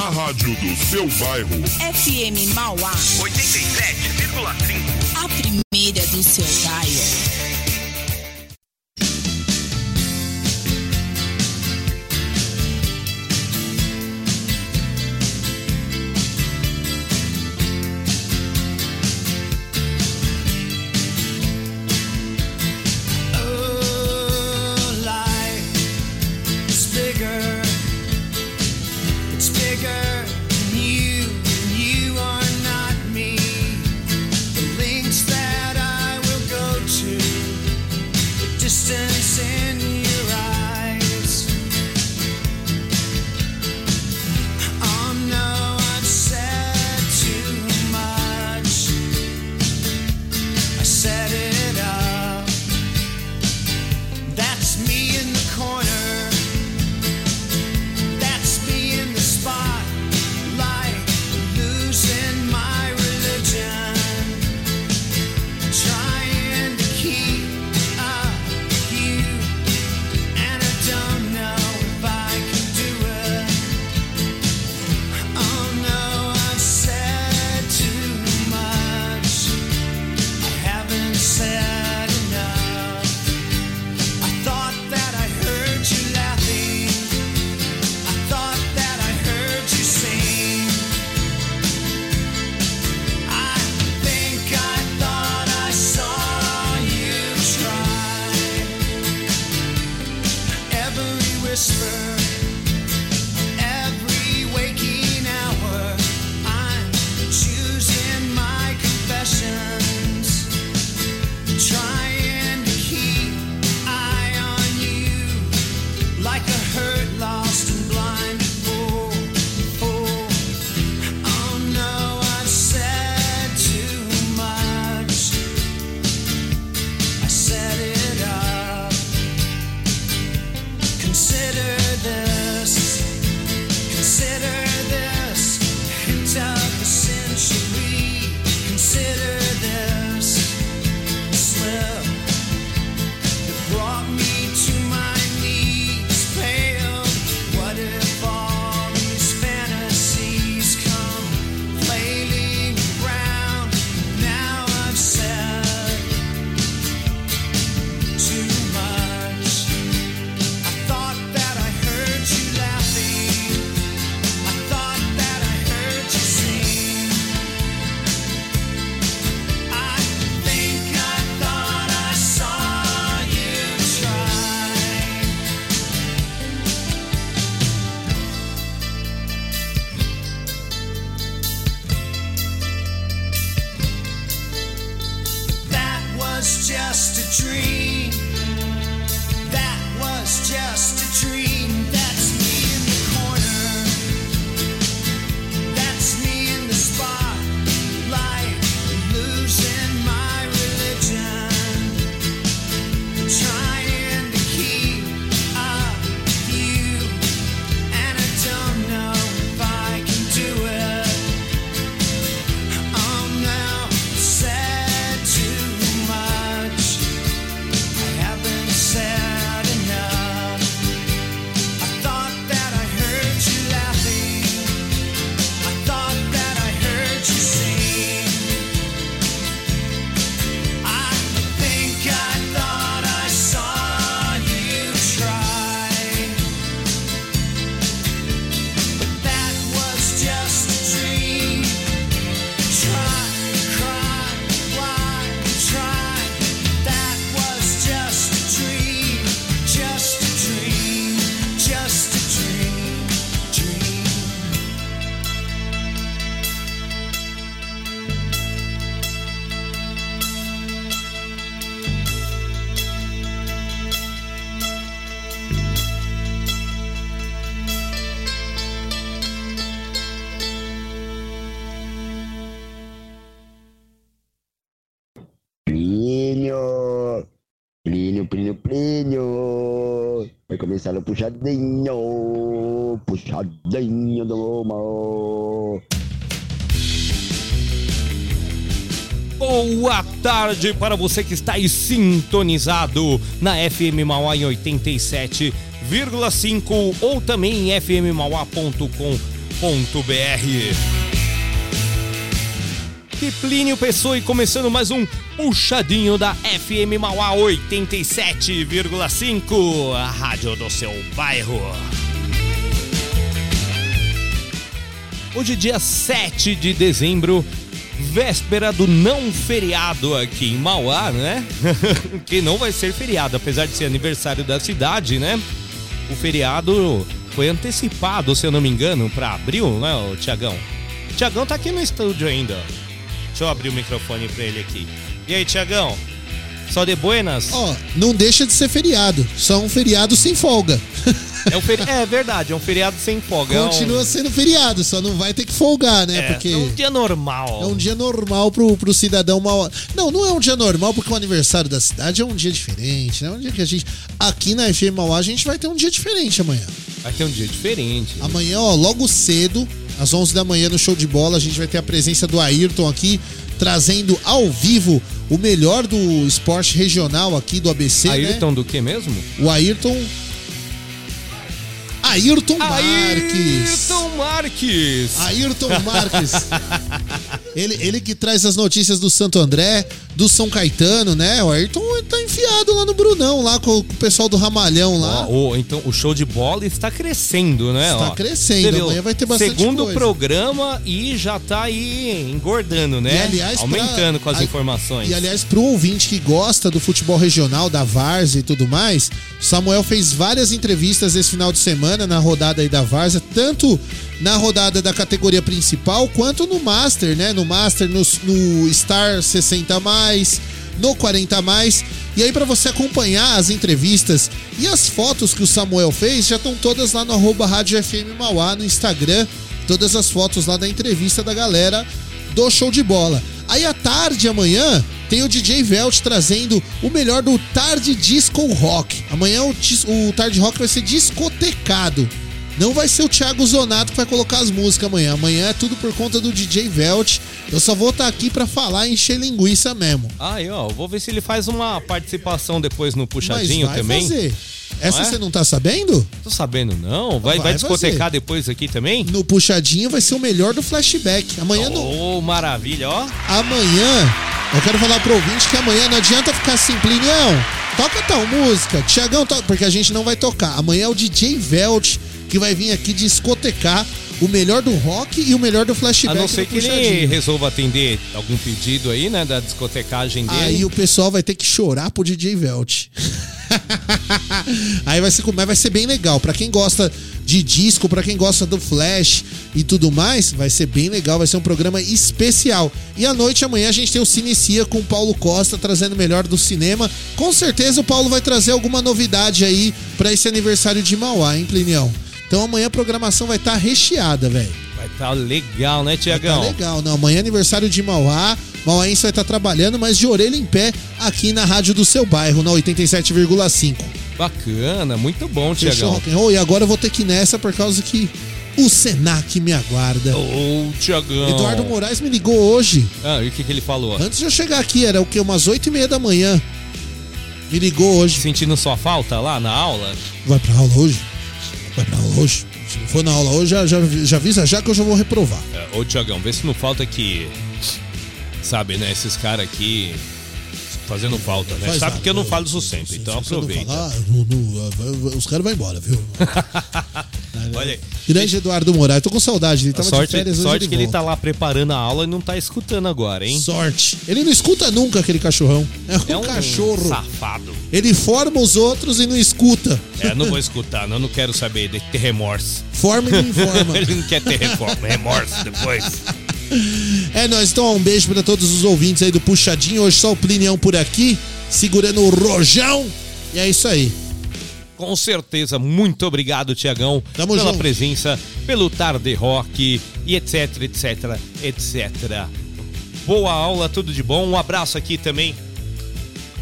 A rádio do seu bairro. FM Mauá. 87,5. A primeira do seu bairro. Marcelo puxadinho, puxadinho do mal. Boa tarde para você que está aí sintonizado na FM Mauá em 87,5 ou também em fmmauá.com.br E Plínio Pessoa e começando mais um puxadinho da FM Mauá 87,5, a rádio do seu bairro. Hoje, dia 7 de dezembro, véspera do não feriado aqui em Mauá, né? que não vai ser feriado, apesar de ser aniversário da cidade, né? O feriado foi antecipado, se eu não me engano, para abril, né, Tiagão? Tiagão tá aqui no estúdio ainda. Deixa eu abrir o microfone pra ele aqui. E aí, Tiagão? Só de buenas? Ó, não deixa de ser feriado, só um feriado sem folga. É, um feri... é verdade, é um feriado sem folga. é um- Continua sendo feriado, só não vai ter que folgar, né? É, porque é um dia normal. é um dia normal pro, pro cidadão mal. Não, não é um dia normal, porque o aniversário da cidade é um dia diferente, né? É um dia que a gente. Aqui na FM Mauá a gente vai ter um dia diferente amanhã. Vai ter um dia diferente. Amanhã, ó, logo cedo, às 11 da manhã no show de bola, a gente vai ter a presença do Ayrton aqui, trazendo ao vivo o melhor do esporte regional aqui do ABC, né? Ayrton do que mesmo? O Ayrton. Ayrton Marques. Ayrton Marques. Ayrton Marques. ele, ele que traz as notícias do Santo André, do São Caetano, né? O Ayrton tá enfiado lá no Brunão, lá com, o pessoal do Ramalhão lá. Ó, o- então o show de bola está crescendo, né? Está ó. crescendo, viu? amanhã vai ter bastante Segundo coisa. programa e já tá aí engordando, né? E, aliás, pra- Aumentando com as a- informações. E aliás, pro ouvinte que gosta do futebol regional, da Várzea e tudo mais, Samuel fez várias entrevistas esse final de semana na rodada aí da Várzea, tanto na rodada da categoria principal quanto no Master, né? No Master, no, no Star 60 mais, no 40 mais. E aí, pra você acompanhar as entrevistas e as fotos que o Samuel fez, já estão todas lá no arroba Rádio FM Mauá no Instagram. Todas as fotos lá da entrevista da galera do show de bola. Aí à tarde, amanhã, tem o DJ Velt trazendo o melhor do Tarde Disco Rock. Amanhã o, o Tarde Rock vai ser discotecado. Não vai ser o Thiago Zonato que vai colocar as músicas amanhã. Amanhã é tudo por conta do DJ Velt. Eu só vou estar aqui pra falar e encher linguiça mesmo. Aí, ó, vou ver se ele faz uma participação depois no Mas puxadinho vai também. fazer. Essa Não é? você não tá sabendo? Tô sabendo, não? Vai, vai, Vai discotecar fazer. depois aqui também? No puxadinho vai ser o melhor do flashback. Amanhã no, Oh, maravilha, ó. amanhã, eu quero falar pro ouvinte que amanhã não adianta ficar Plinião, toca tal música, Tiagão, toca, porque a gente não vai tocar. Amanhã é o DJ Velt que vai vir aqui discotecar o melhor do rock e o melhor do A flashback não ser que ele resolva atender algum pedido aí, né, da discotecagem dele. Aí o pessoal vai ter que chorar pro DJ Velt. Aí vai ser, vai ser bem legal. Pra quem gosta de disco, pra quem gosta do Flash e tudo mais, vai ser bem legal. Vai ser um programa especial. E à noite, amanhã, a gente tem o Cinecia com o Paulo Costa trazendo o melhor do cinema. Com certeza o Paulo vai trazer alguma novidade aí pra esse aniversário de Mauá, hein, Plinião? Então amanhã a programação vai estar recheada, velho. Vai tá legal, né, Tá Tiagão? legal, não. Amanhã é aniversário de Mauá. Mauáense vai estar trabalhando, mas de orelha em pé aqui na rádio do seu bairro, na 87,5. Bacana, muito bom, Tiagão. roll? E agora eu vou ter que ir nessa por causa que o Senac me aguarda. Ô, Tiagão. Eduardo Moraes me ligou hoje. Ah, e o que, que ele falou? Antes de eu chegar aqui, era o quê? Umas 8 e meia da manhã. Me ligou hoje. Sentindo sua falta lá na aula? Vai pra aula hoje? Hoje? Se for na aula hoje, já, já, já avisa já que eu já vou reprovar. É, Ô, Tiagão, vê se não falta que. Sabe, né? Esses caras aqui. Fazendo falta, né? Faz Sabe nada. que eu não falo isso sempre, Se- então se aproveita. falar, os caras vão embora, viu? Olha aí. Grande Eduardo Moraes, tô com saudade. Ele tava sorte de férias sorte que ele volta. tá lá preparando a aula e não tá escutando agora, hein? Sorte. Ele não escuta nunca aquele cachorrão. É um, É um cachorro. safado. Ele forma os outros e não escuta. É, não vou escutar, não, não quero saber de ter remorso. Forma e não informa. Ele não quer ter reforma, remorso depois. É nóis, então um beijo pra todos os ouvintes aí do Puxadinho. Hoje só o Plinião por aqui, segurando o rojão. E é isso aí. Com certeza, muito obrigado, Tiagão, pela junto. presença, pelo tarde rock e etc, etc, etc. Boa aula, tudo de bom. Um abraço aqui também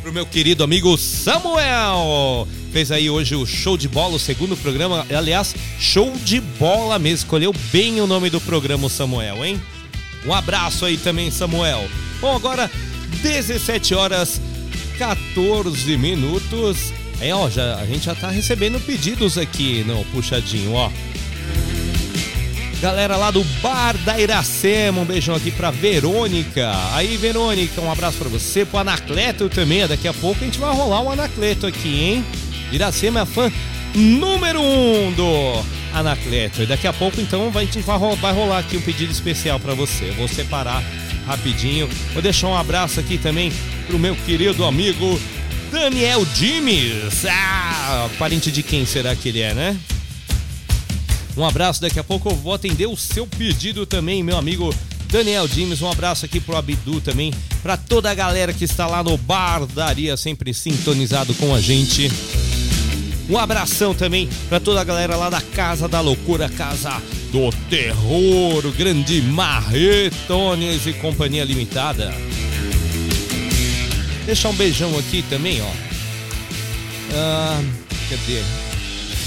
pro meu querido amigo Samuel. Fez aí hoje o show de bola, o segundo programa. Aliás, show de bola mesmo. Escolheu bem o nome do programa, Samuel, hein? Um abraço aí também, Samuel. Bom, agora 17 horas 14 minutos. É, ó, já, a gente já tá recebendo pedidos aqui no puxadinho, ó. Galera lá do Bar da Iracema, um beijão aqui pra Verônica. Aí, Verônica, um abraço pra você, pro Anacleto também. Daqui a pouco a gente vai rolar um Anacleto aqui, hein? Iracema é fã número um do Anacleto. E daqui a pouco, então, vai, vai rolar aqui um pedido especial pra você. Vou separar rapidinho. Vou deixar um abraço aqui também pro meu querido amigo Daniel Dimes. Ah, parente de quem será que ele é, né? Um abraço, daqui a pouco eu vou atender o seu pedido também, meu amigo Daniel Dimes. Um abraço aqui pro Abdu também, para toda a galera que está lá no Bar Daria, sempre sintonizado com a gente. Um abração também para toda a galera lá da Casa da Loucura, Casa do Terror, o grande Marretones e Companhia Limitada. Deixar um beijão aqui também, ó. Ah, cadê?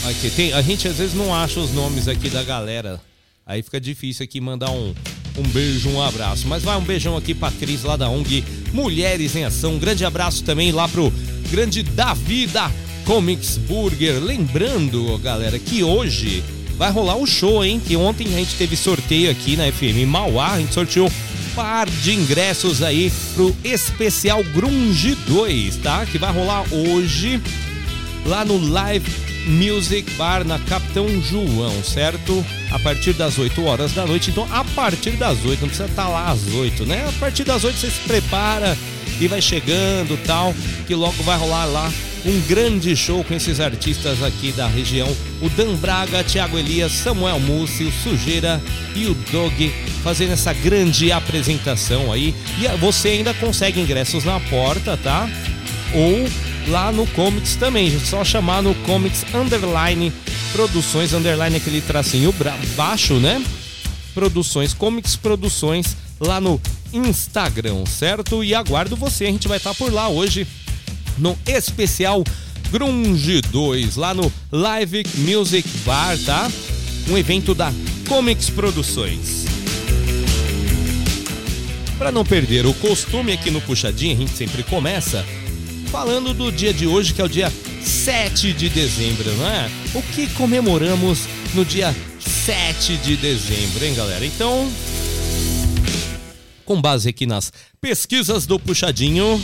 Aqui, tem, a gente às vezes não acha os nomes aqui da galera. Aí fica difícil aqui mandar um, um beijo, um abraço. Mas vai um beijão aqui pra Cris lá da ONG Mulheres em Ação. Um grande abraço também lá pro grande Davi da Comics Burger. Lembrando, galera, que hoje vai rolar o show, hein? Que ontem a gente teve sorteio aqui na FM Mauá. A gente sorteou par de ingressos aí pro especial Grunge 2, tá? Que vai rolar hoje lá no Live Music Bar na Capitão João, certo? A partir das 8 horas da noite. Então, a partir das 8, não precisa estar lá às 8, né? A partir das 8 você se prepara e vai chegando tal, que logo vai rolar lá um grande show com esses artistas aqui da região. O Dan Braga, Thiago Elias, Samuel Mussi, o Sujeira e o Dog fazendo essa grande apresentação aí. E você ainda consegue ingressos na porta, tá? Ou lá no Comics também. Só chamar no Comics Underline Produções, Underline aquele tracinho baixo, né? Produções, Comics Produções, lá no Instagram, certo? E aguardo você, a gente vai estar por lá hoje no especial Grunge 2, lá no Live Music Bar, tá? Um evento da Comics Produções. Para não perder o costume aqui no Puxadinho, a gente sempre começa falando do dia de hoje, que é o dia 7 de dezembro, não é? O que comemoramos no dia 7 de dezembro, hein, galera? Então, com base aqui nas pesquisas do Puxadinho,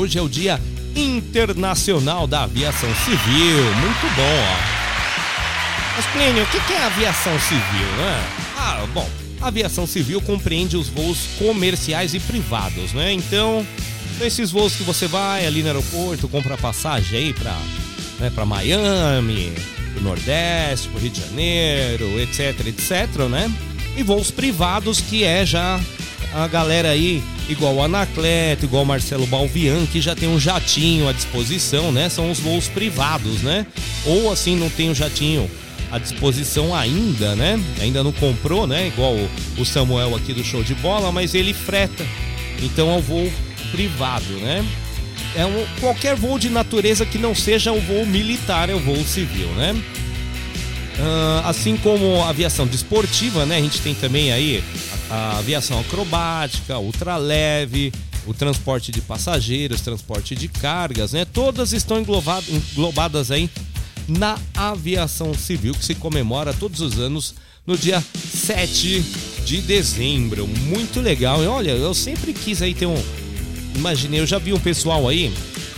hoje é o Dia Internacional da Aviação Civil. Muito bom, ó. Mas, Plínio, o que é aviação civil, né? Ah, bom, a aviação civil compreende os voos comerciais e privados, né? Então, esses voos que você vai ali no aeroporto, compra passagem aí para né, pra Miami, pro Nordeste, pro Rio de Janeiro, etc, etc, né? E voos privados que é já a galera aí, igual o Anacleto, igual o Marcelo Balvian, que já tem um jatinho à disposição, né? São os voos privados, né? Ou assim, não tem um jatinho à disposição ainda, né? Ainda não comprou, né? Igual o Samuel aqui do Show de Bola, mas ele freta. Então é o voo privado, né? É um, qualquer voo de natureza que não seja o voo militar, é o voo civil, né? Uh, assim como a aviação desportiva, né? A gente tem também aí a, a aviação acrobática, ultraleve, o transporte de passageiros, transporte de cargas, né? Todas estão englobadas aí na aviação civil que se comemora todos os anos no dia 7 de dezembro. Muito legal. E olha, eu sempre quis aí ter um, imaginei, eu já vi um pessoal aí,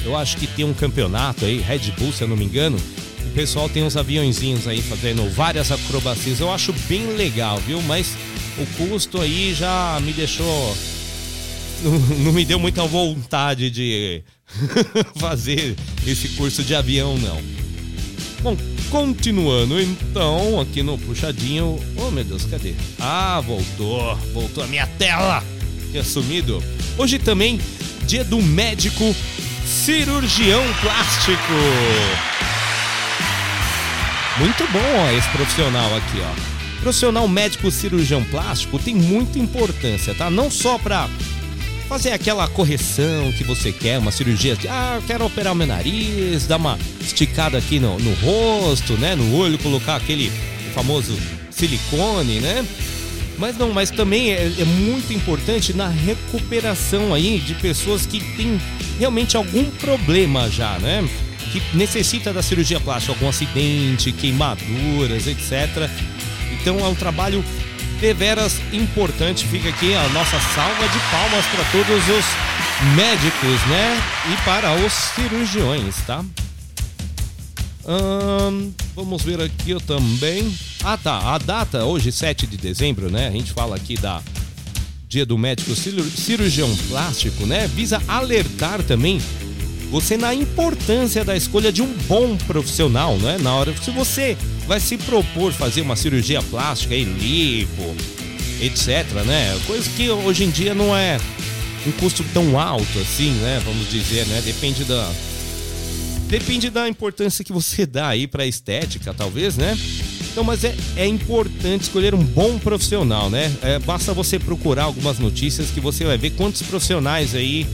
eu acho que tem um campeonato aí, Red Bull, se eu não me engano. O pessoal tem uns aviãozinhos aí fazendo várias acrobacias. Eu acho bem legal, viu? Mas o custo aí já me deixou. Não, não me deu muita vontade de fazer esse curso de avião, não. Bom, continuando então aqui no puxadinho. Oh meu Deus, cadê? Ah, voltou, voltou a minha tela. Tinha sumido. Hoje também dia do médico cirurgião plástico. Muito bom ó, esse profissional aqui, ó. Profissional médico cirurgião plástico tem muita importância, tá? Não só para fazer aquela correção que você quer, uma cirurgia de, ah, quero operar meu nariz, dar uma esticada aqui no, no rosto, né, no olho, colocar aquele famoso silicone, né? Mas não, mas também é, é, muito importante na recuperação aí de pessoas que têm realmente algum problema já, né? Que necessita da cirurgia plástica, algum acidente, queimaduras, etc. Então é um trabalho deveras importante. Fica aqui a nossa salva de palmas para todos os médicos, né? E para os cirurgiões, tá? Hum, vamos ver aqui também. Ah, tá. A data, hoje, 7 de dezembro, né? A gente fala aqui da Dia do Médico Cirurgião Plástico, né? Visa alertar também você na importância da escolha de um bom profissional, né? Na hora se você vai se propor fazer uma cirurgia plástica e lipo, etc, né? Coisa que hoje em dia não é um custo tão alto assim, né? Vamos dizer, né? Depende da depende da importância que você dá aí para estética, talvez, né? Então, mas é, é importante escolher um bom profissional, né? É, basta você procurar algumas notícias que você vai ver quantos profissionais aí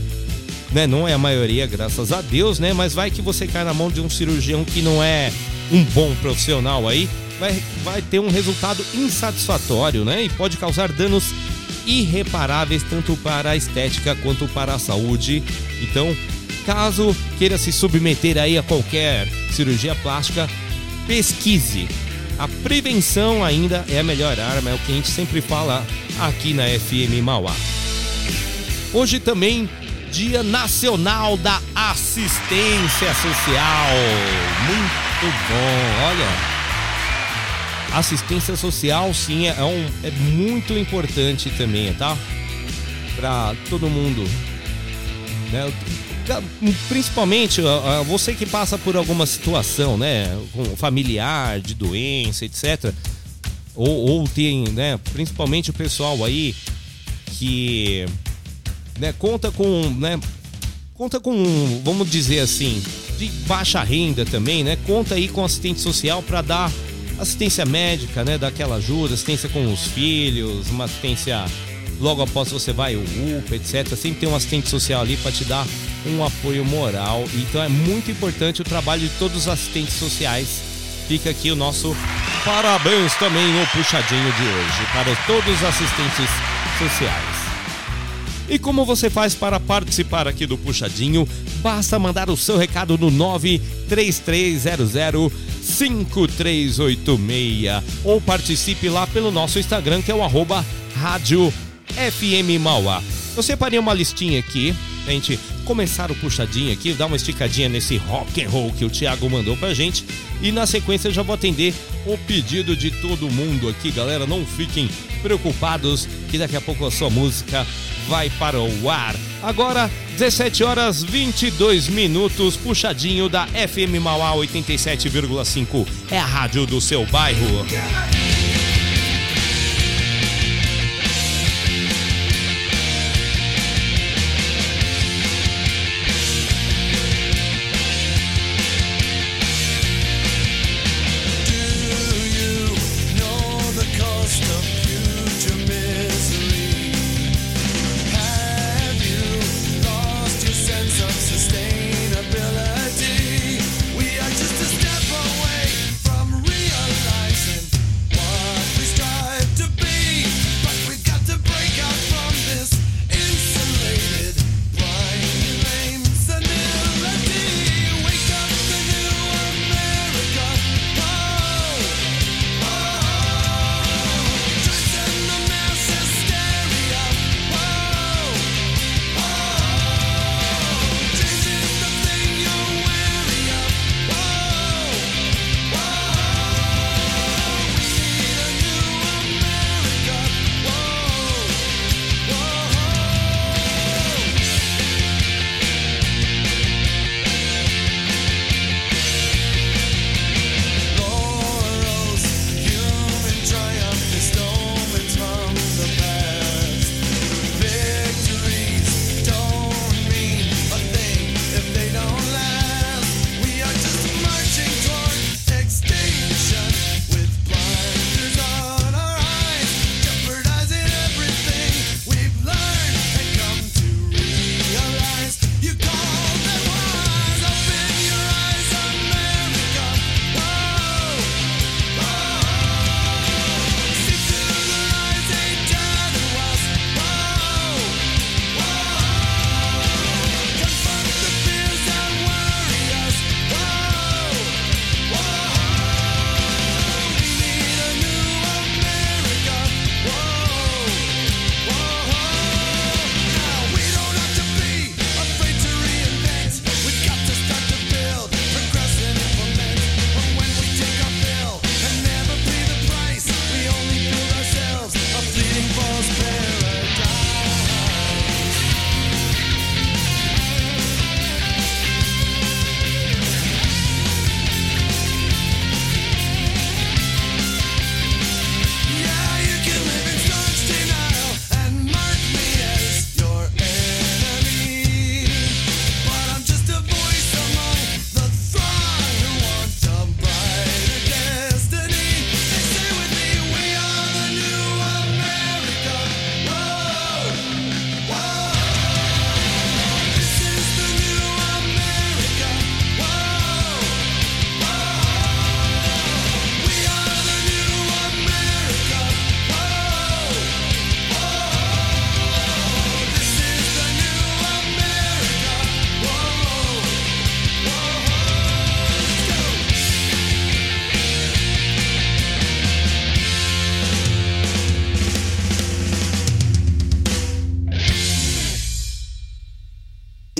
né? Não é a maioria, graças a Deus, né? Mas vai que você cai na mão de um cirurgião que não é um bom profissional aí, vai, vai ter um resultado insatisfatório, né? E pode causar danos irreparáveis tanto para a estética quanto para a saúde. Então, caso queira se submeter aí a qualquer cirurgia plástica, pesquise. A prevenção ainda é a melhor arma, é o que a gente sempre fala aqui na FM Mauá. Hoje também Dia Nacional da Assistência Social. Muito bom, olha. Assistência social, sim, é, um, é muito importante também, tá? Para todo mundo. Né? Principalmente você que passa por alguma situação, né? familiar, de doença, etc. Ou, ou tem, né? Principalmente o pessoal aí que né, conta com, né, conta com, vamos dizer assim, de baixa renda também, né? Conta aí com assistente social para dar assistência médica, né, dar aquela ajuda, assistência com os filhos, uma assistência logo após você vai o UPA, etc. Sempre tem um assistente social ali para te dar um apoio moral. Então é muito importante o trabalho de todos os assistentes sociais. Fica aqui o nosso parabéns também no puxadinho de hoje para todos os assistentes sociais. E como você faz para participar aqui do Puxadinho? Basta mandar o seu recado no 93300 5386 ou participe lá pelo nosso Instagram que é o arroba Rádio FM Mauá. Eu separei uma listinha aqui gente começar o puxadinho aqui, dar uma esticadinha nesse rock and roll que o Thiago mandou pra gente e na sequência eu já vou atender o pedido de todo mundo aqui, galera. Não fiquem preocupados que daqui a pouco a sua música vai para o ar. Agora, 17 horas 22 minutos, puxadinho da FM Mauá 87,5. É a rádio do seu bairro.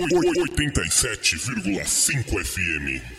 87,5 FM.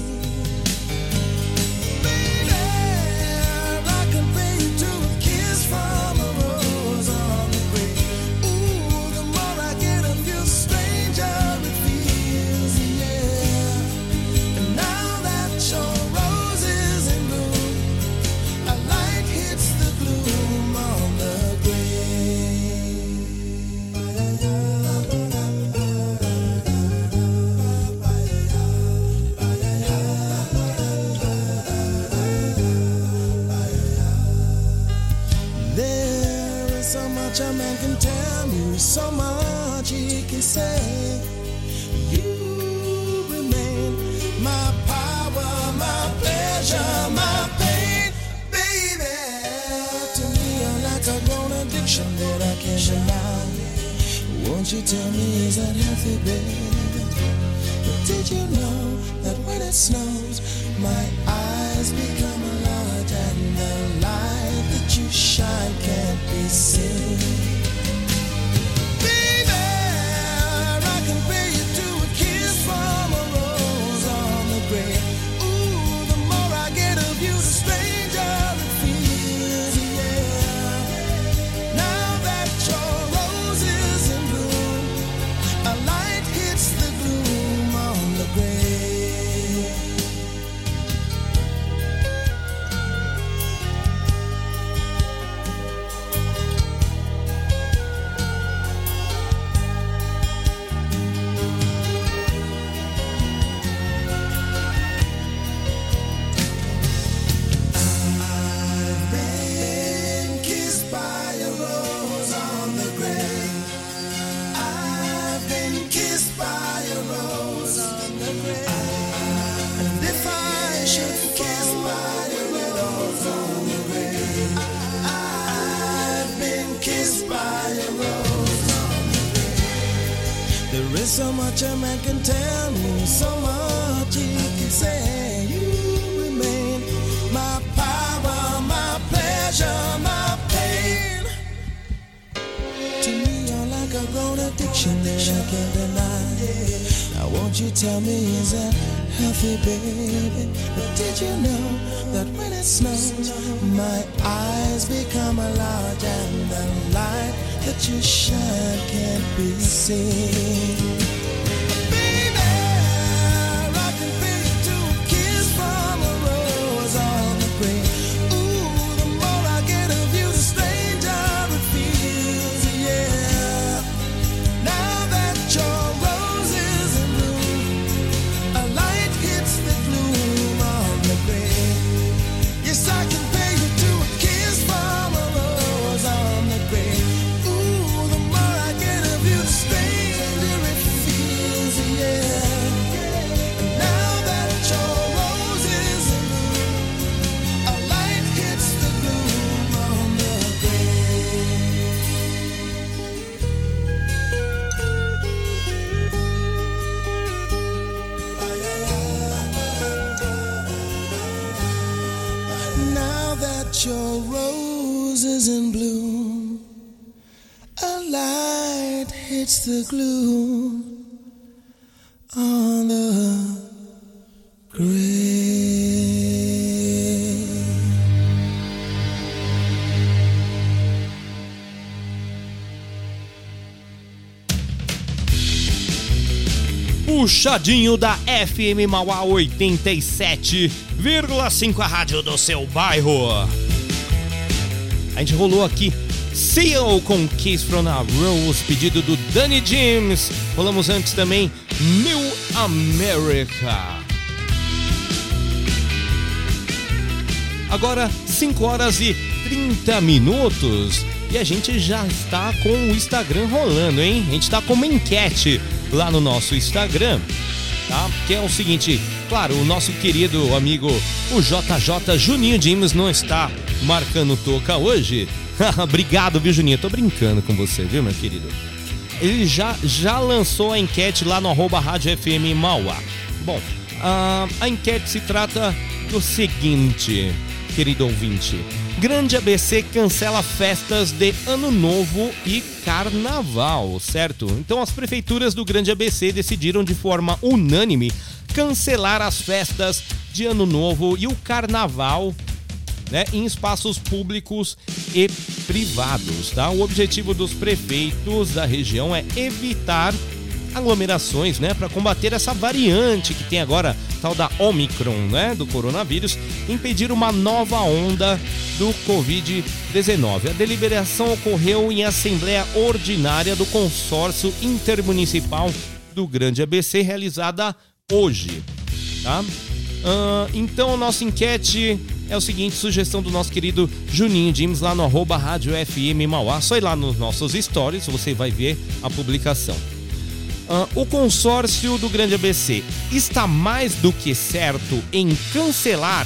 You tell me is that healthy, baby? But did you know that when it snows, my eyes become a lot and the light that you shine can't be seen? see. that your rose is in bloom. A light hits the gloom on the grave. Puxadinho da FM Mauá 87,5 a rádio do seu bairro. A gente rolou aqui Seal com Kiss from a Rose, pedido do Danny James. Rolamos antes também New America. Agora 5 horas e 30 minutos e a gente já está com o Instagram rolando, hein? A gente está com uma enquete lá no nosso Instagram, tá? Que é o seguinte, claro, o nosso querido amigo o JJ Juninho Dimas não está marcando toca hoje. Obrigado, viu, Juninho? Tô brincando com você, viu, meu querido? Ele já, já lançou a enquete lá no arroba Rádio FM Mauá. Bom, a, a enquete se trata do seguinte, querido ouvinte. Grande ABC cancela festas de Ano Novo e Carnaval, certo? Então as prefeituras do Grande ABC decidiram de forma unânime cancelar as festas de Ano Novo e o Carnaval né, em espaços públicos e privados, tá? O objetivo dos prefeitos da região é evitar aglomerações, né, para combater essa variante que tem agora, tal da Omicron, né, do coronavírus, impedir uma nova onda do Covid-19. A deliberação ocorreu em assembleia ordinária do consórcio intermunicipal do Grande ABC realizada hoje, tá? Ah, então nossa enquete é o seguinte, sugestão do nosso querido Juninho Dimes lá no arroba Rádio FM Mauá. Só ir lá nos nossos stories, você vai ver a publicação. Ah, o consórcio do Grande ABC está mais do que certo em cancelar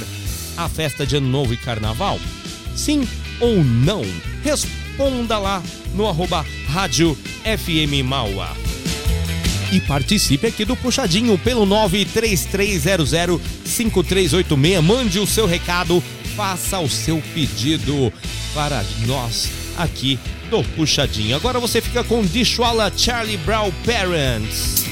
a festa de Ano Novo e Carnaval? Sim ou não? Responda lá no arroba Rádio FM Mauá. E participe aqui do Puxadinho pelo 933005386. Mande o seu recado, faça o seu pedido para nós aqui do Puxadinho. Agora você fica com Dishwalla Charlie Brown Parents.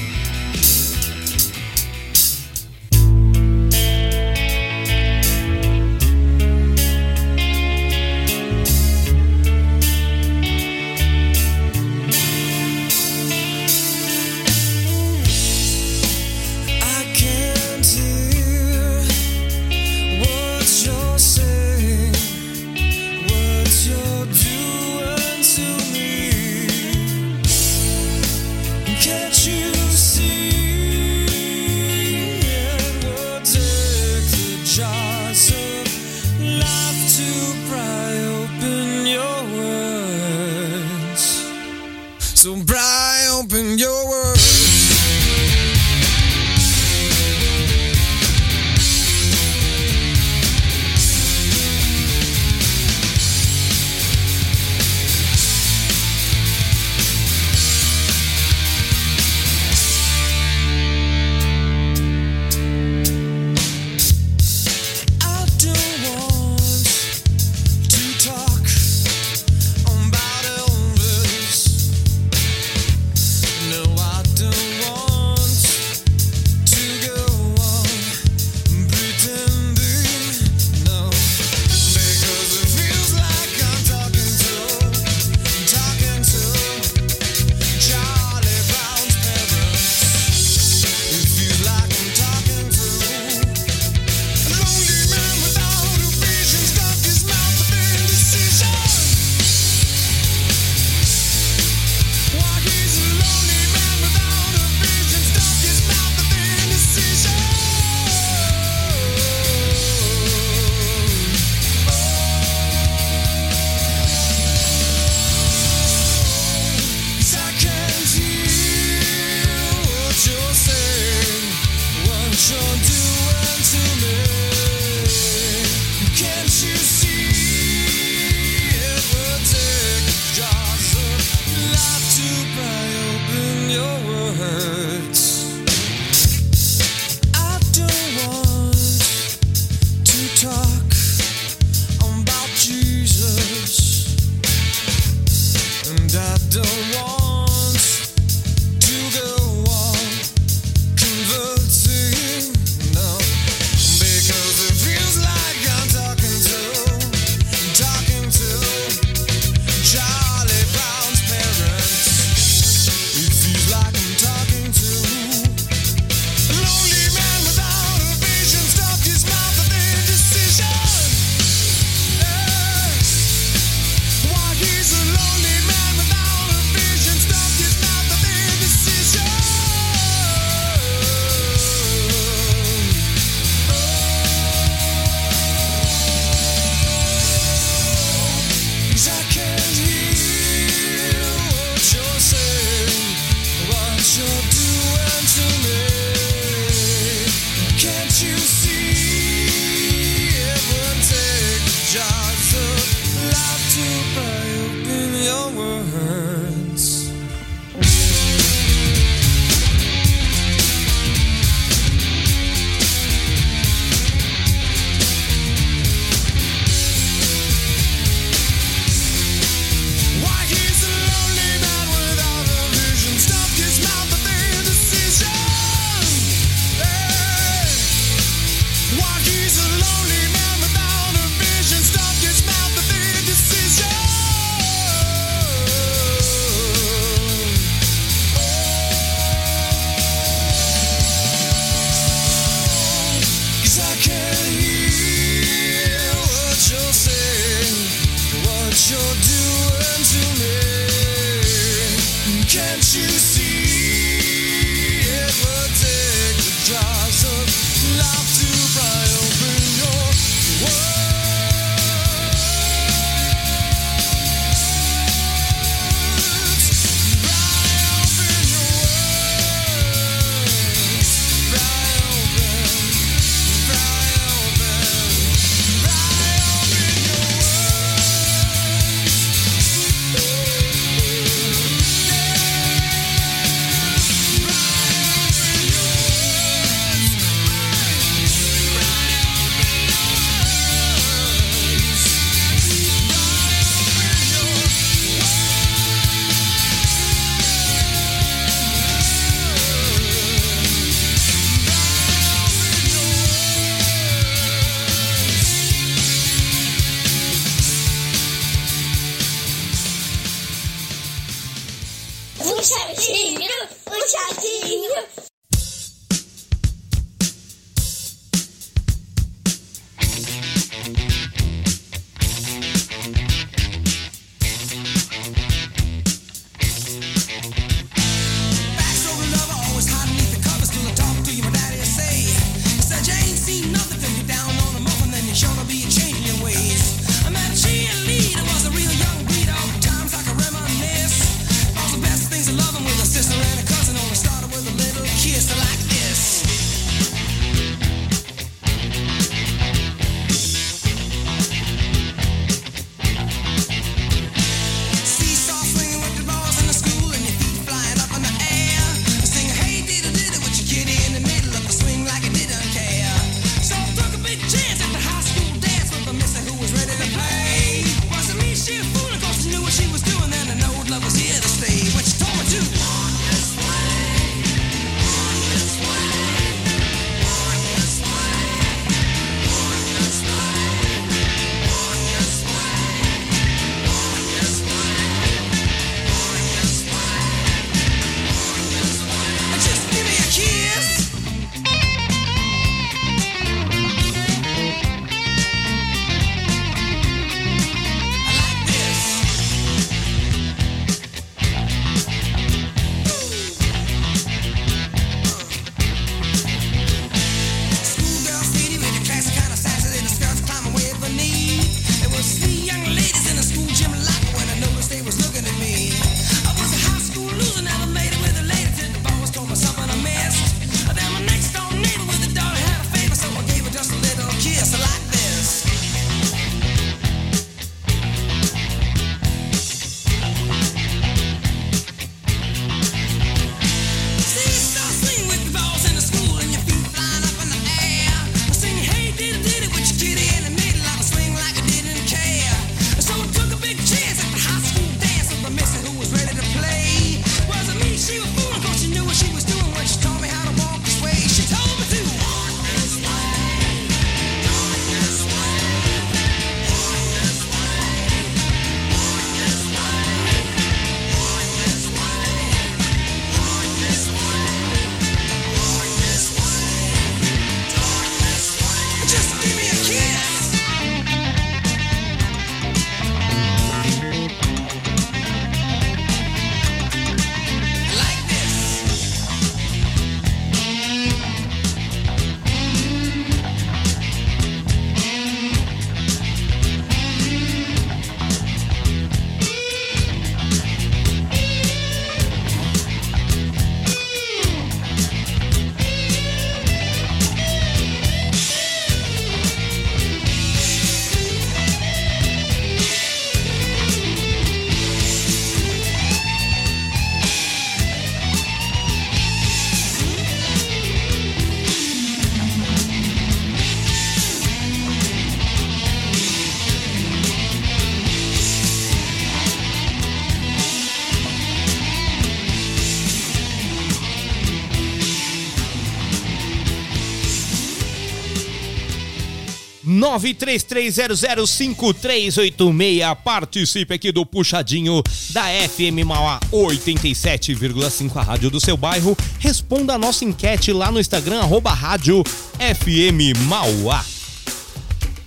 933005386. Participe aqui do Puxadinho da FM Mauá 87,5, a rádio do seu bairro. Responda a nossa enquete lá no Instagram, arroba rádio FM Mauá.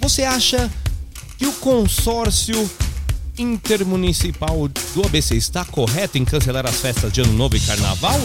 Você acha que o consórcio intermunicipal do ABC está correto em cancelar as festas de Ano Novo e Carnaval?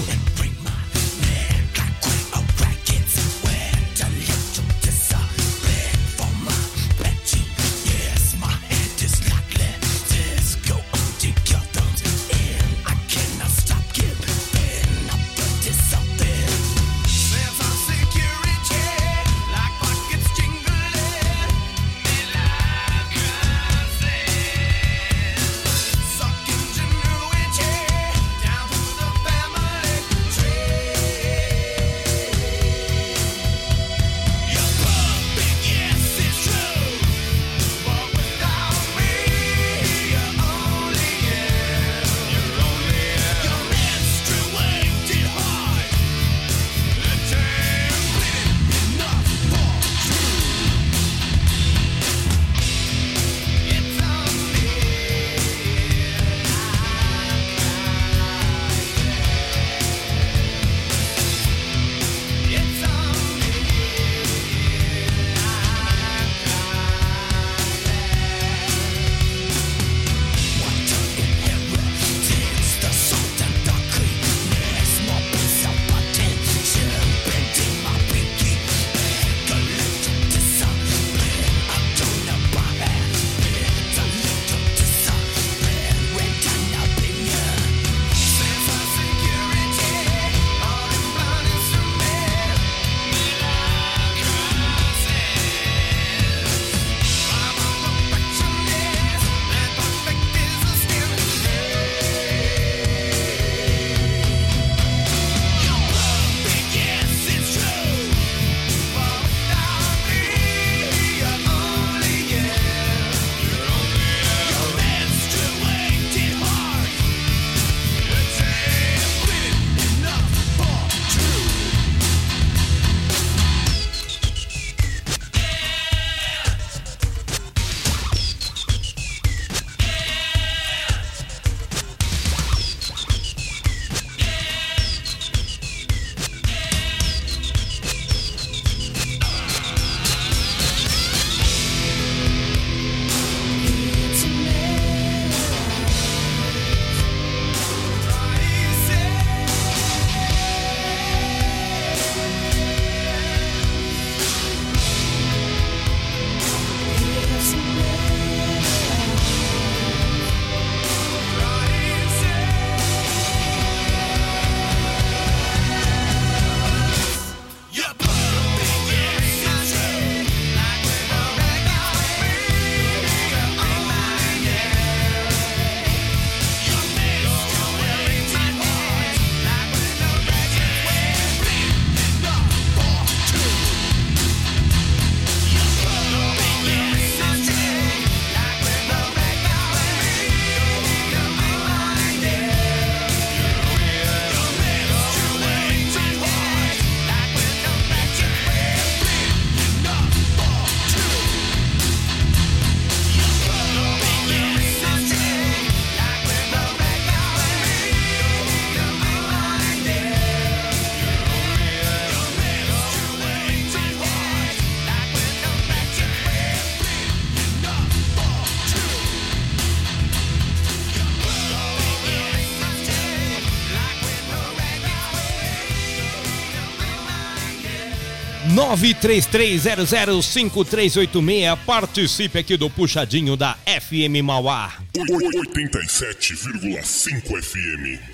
933005386. Participe aqui do Puxadinho da FM Mauá. 87,5 FM.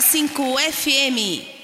101,5 FM.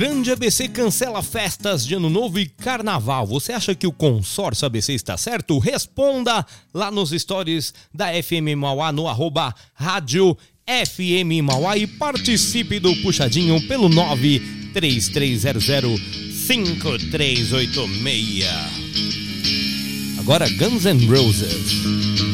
Grande ABC cancela festas de Ano Novo e Carnaval. Você acha que o consórcio ABC está certo? Responda lá nos stories da FM Mauá no arroba rádio FM Mauá e participe do Puxadinho pelo 933005386. Agora Guns N' Roses.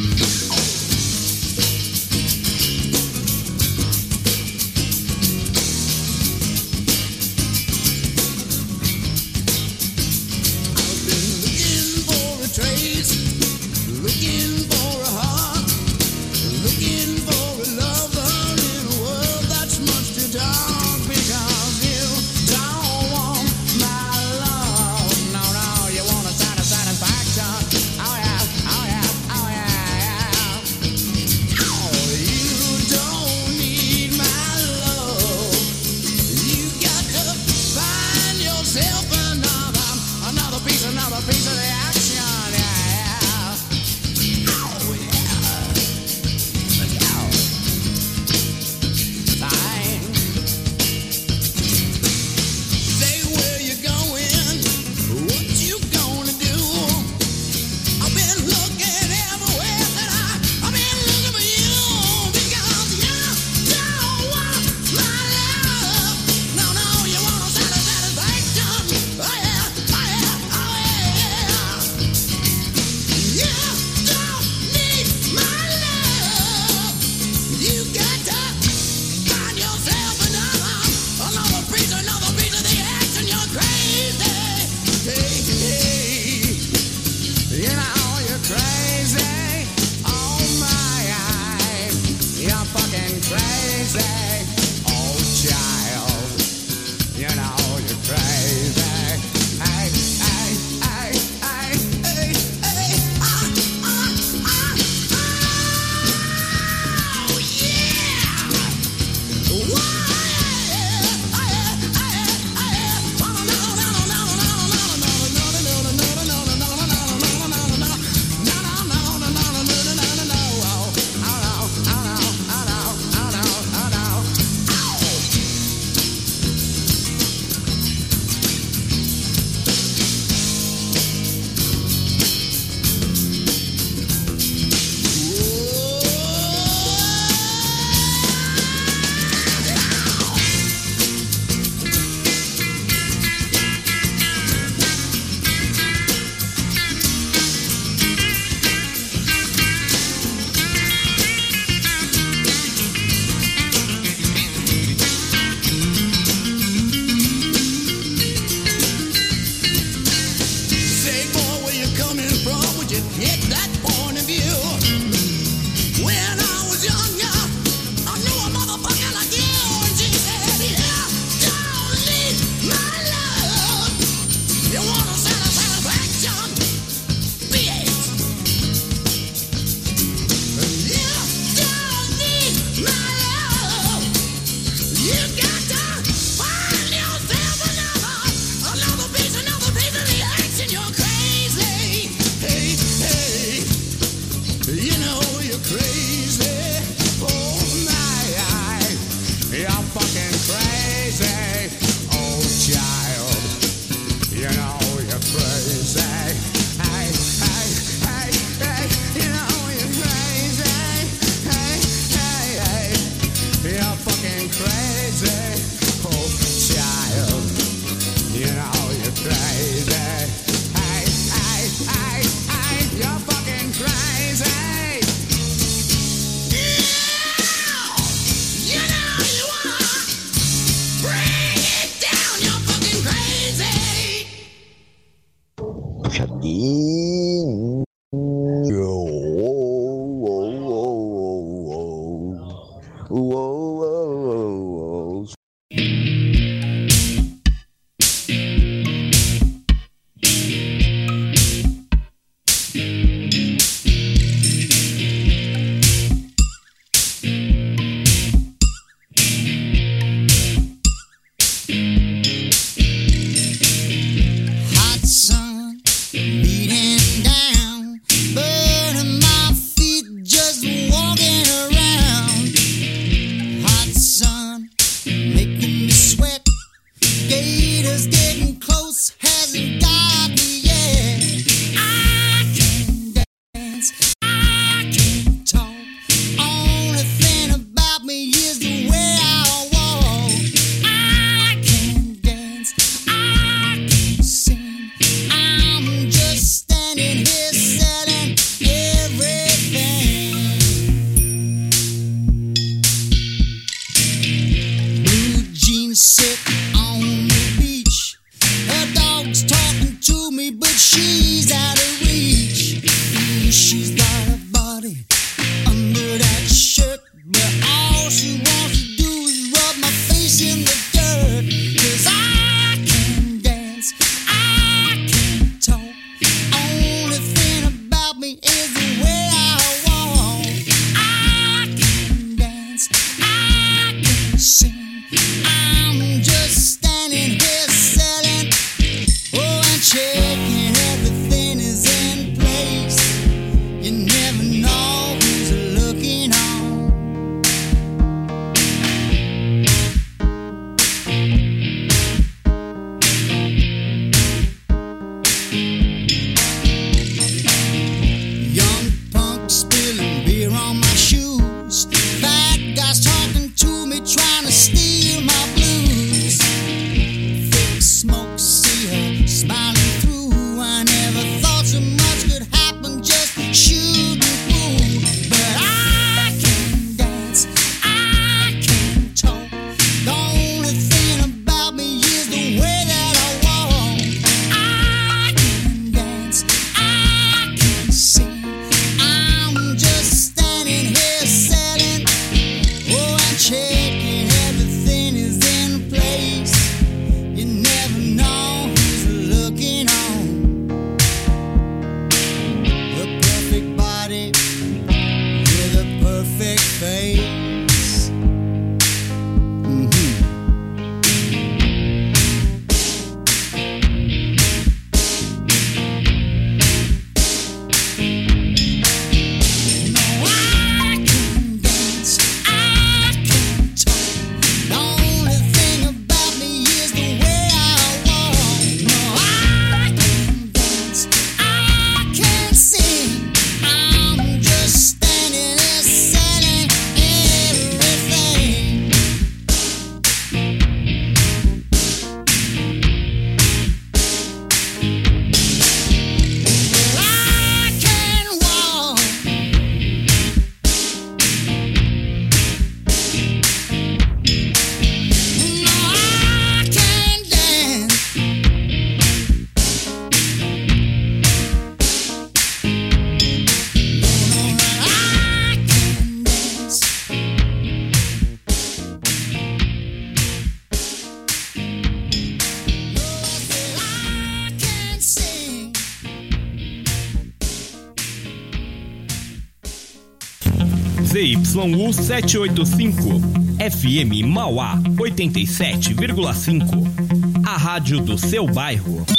U785 FM Mauá 87,5. A rádio do seu bairro.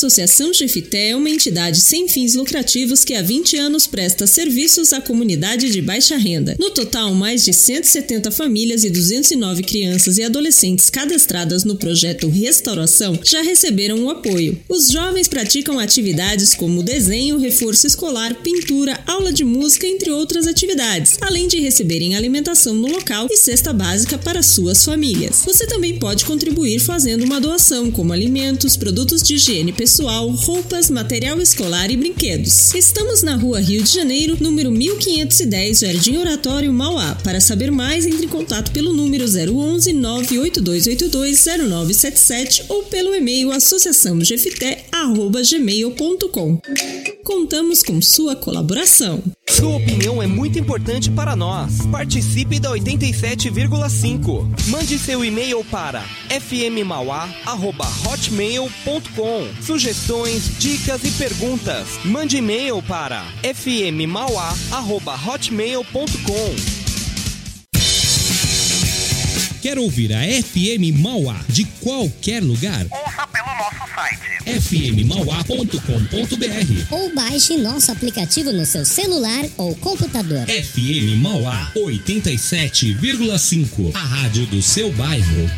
Associação Jefité é uma entidade sem fins lucrativos que há 20 anos presta serviços à comunidade de baixa renda. No total, mais de 170 famílias e 209 crianças e adolescentes cadastradas no projeto Restauração já receberam o apoio. Os jovens praticam atividades como desenho, reforço escolar, pintura, aula de música, entre outras atividades, além de receberem alimentação no local e cesta básica para suas famílias. Você também pode contribuir fazendo uma doação, como alimentos, produtos de higiene pessoal roupas, material escolar e brinquedos. Estamos na rua Rio de Janeiro, número 1510, Jardim Oratório, Mauá. Para saber mais, entre em contato pelo número 011 98282 0977 ou pelo e-mail associaçãogefité.gmail.com. Contamos com sua colaboração. Sua opinião é muito importante para nós. Participe da 87,5. Mande seu e-mail para fmmauá@hotmail.com. Sugestões, dicas e perguntas. Mande e-mail para fmmauá@hotmail.com. Quer ouvir a FM Mauá de qualquer lugar? Ouça pelo nosso site fmmauá.com.br Ou baixe nosso aplicativo no seu celular ou computador. FM Mauá 87,5. A rádio do seu bairro.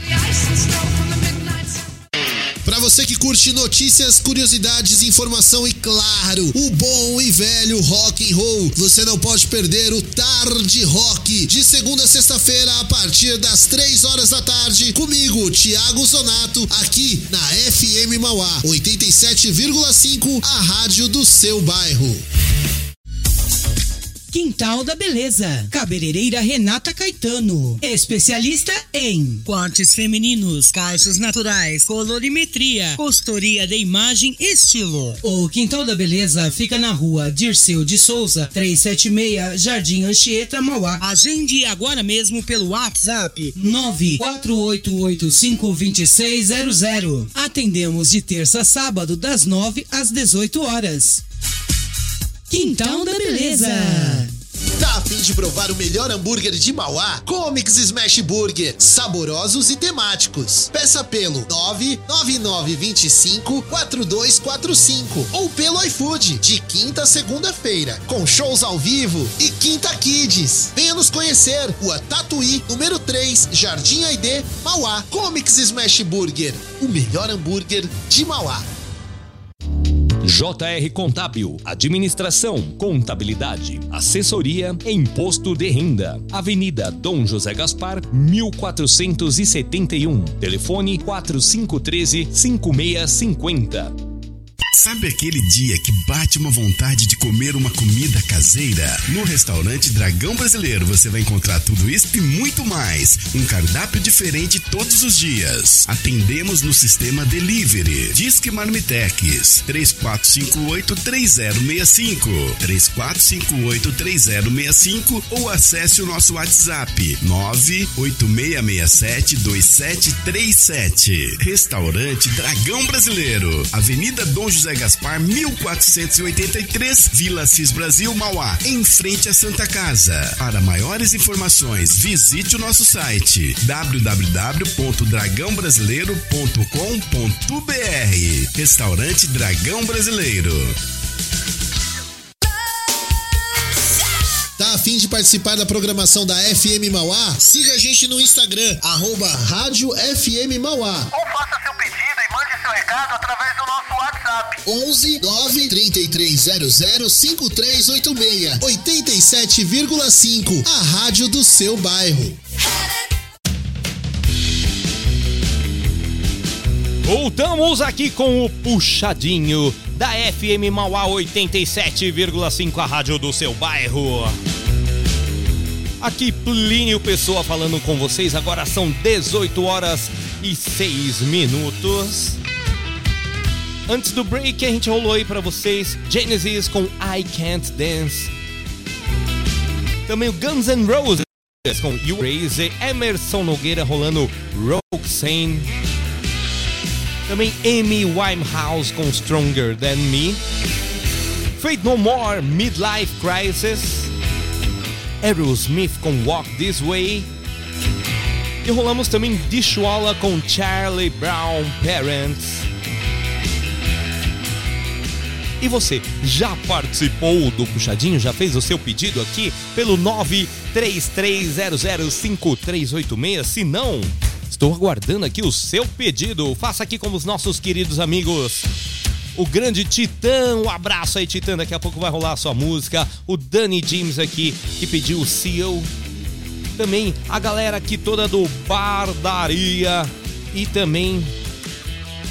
Para você que curte notícias, curiosidades, informação e claro, o bom e velho rock and roll, você não pode perder o Tarde Rock de segunda a sexta-feira a partir das 3 horas da tarde comigo, Thiago Zonato, aqui na FM Mauá 87,5, a rádio do seu bairro. Quintal da Beleza. Cabeleireira Renata Caetano. Especialista em cortes femininos, caixas naturais, colorimetria, consultoria de imagem e estilo. O Quintal da Beleza fica na rua Dirceu de Souza, 376, Jardim Anchieta, Mauá. Agende agora mesmo pelo WhatsApp 948852600. Atendemos de terça a sábado, das 9 às 18 horas. Quintal da Beleza. Tá a fim de provar o melhor hambúrguer de Mauá? Comics Smash Burger, saborosos e temáticos. Peça pelo 99925 4245 ou pelo iFood, de quinta a segunda-feira, com shows ao vivo e Quinta Kids. Venha nos conhecer, Rua Tatuí, número 3, Jardim Aidê, Mauá. Comics Smash Burger, o melhor hambúrguer de Mauá. JR Contábil, Administração, Contabilidade, Assessoria e Imposto de Renda. Avenida Dom José Gaspar, 1471. Telefone 4513 5650. Sabe aquele dia que bate uma vontade de comer uma comida caseira? No restaurante Dragão Brasileiro você vai encontrar tudo isso e muito mais. Um cardápio diferente todos os dias. Atendemos no sistema Delivery. Disque Marmitex 3458-3065. 3458-3065 ou acesse o nosso WhatsApp 986672737. Restaurante Dragão Brasileiro. Avenida Dom José Gaspar, 1483, Vila Cis Brasil, Mauá, em frente à Santa Casa. Para maiores informações, visite o nosso site www.dragãobrasileiro.com.br. Restaurante Dragão Brasileiro. Tá a fim de participar da programação da FM Mauá? Siga a gente no Instagram, arroba Rádio FM Mauá. Ou faça seu pedido e mande seu recado através do nosso WhatsApp. 11 9 3300 5386 87,5 A rádio do seu bairro. Voltamos aqui com o Puxadinho da FM Mauá 87,5, a rádio do seu bairro. Aqui Plínio Pessoa falando com vocês, agora são 18 horas e 6 minutos. Antes do break, a gente rolou aí pra vocês Genesis com I Can't Dance. Também o Guns N' Roses com You Crazy, Emerson Nogueira rolando Roxane. Também Amy Winehouse com Stronger Than Me. Fate No More, Midlife Crisis. Aerosmith com Walk This Way. E rolamos também Dishwalla com Charlie Brown Parents. E você já participou do Puxadinho? Já fez o seu pedido aqui pelo 933005386? Se não, estou aguardando aqui o seu pedido. Faça aqui como os nossos queridos amigos. O grande Titã, um abraço aí, Titã. Daqui a pouco vai rolar a sua música. O Danny James aqui, que pediu o Seal. Também a galera aqui toda do Bardaria. E também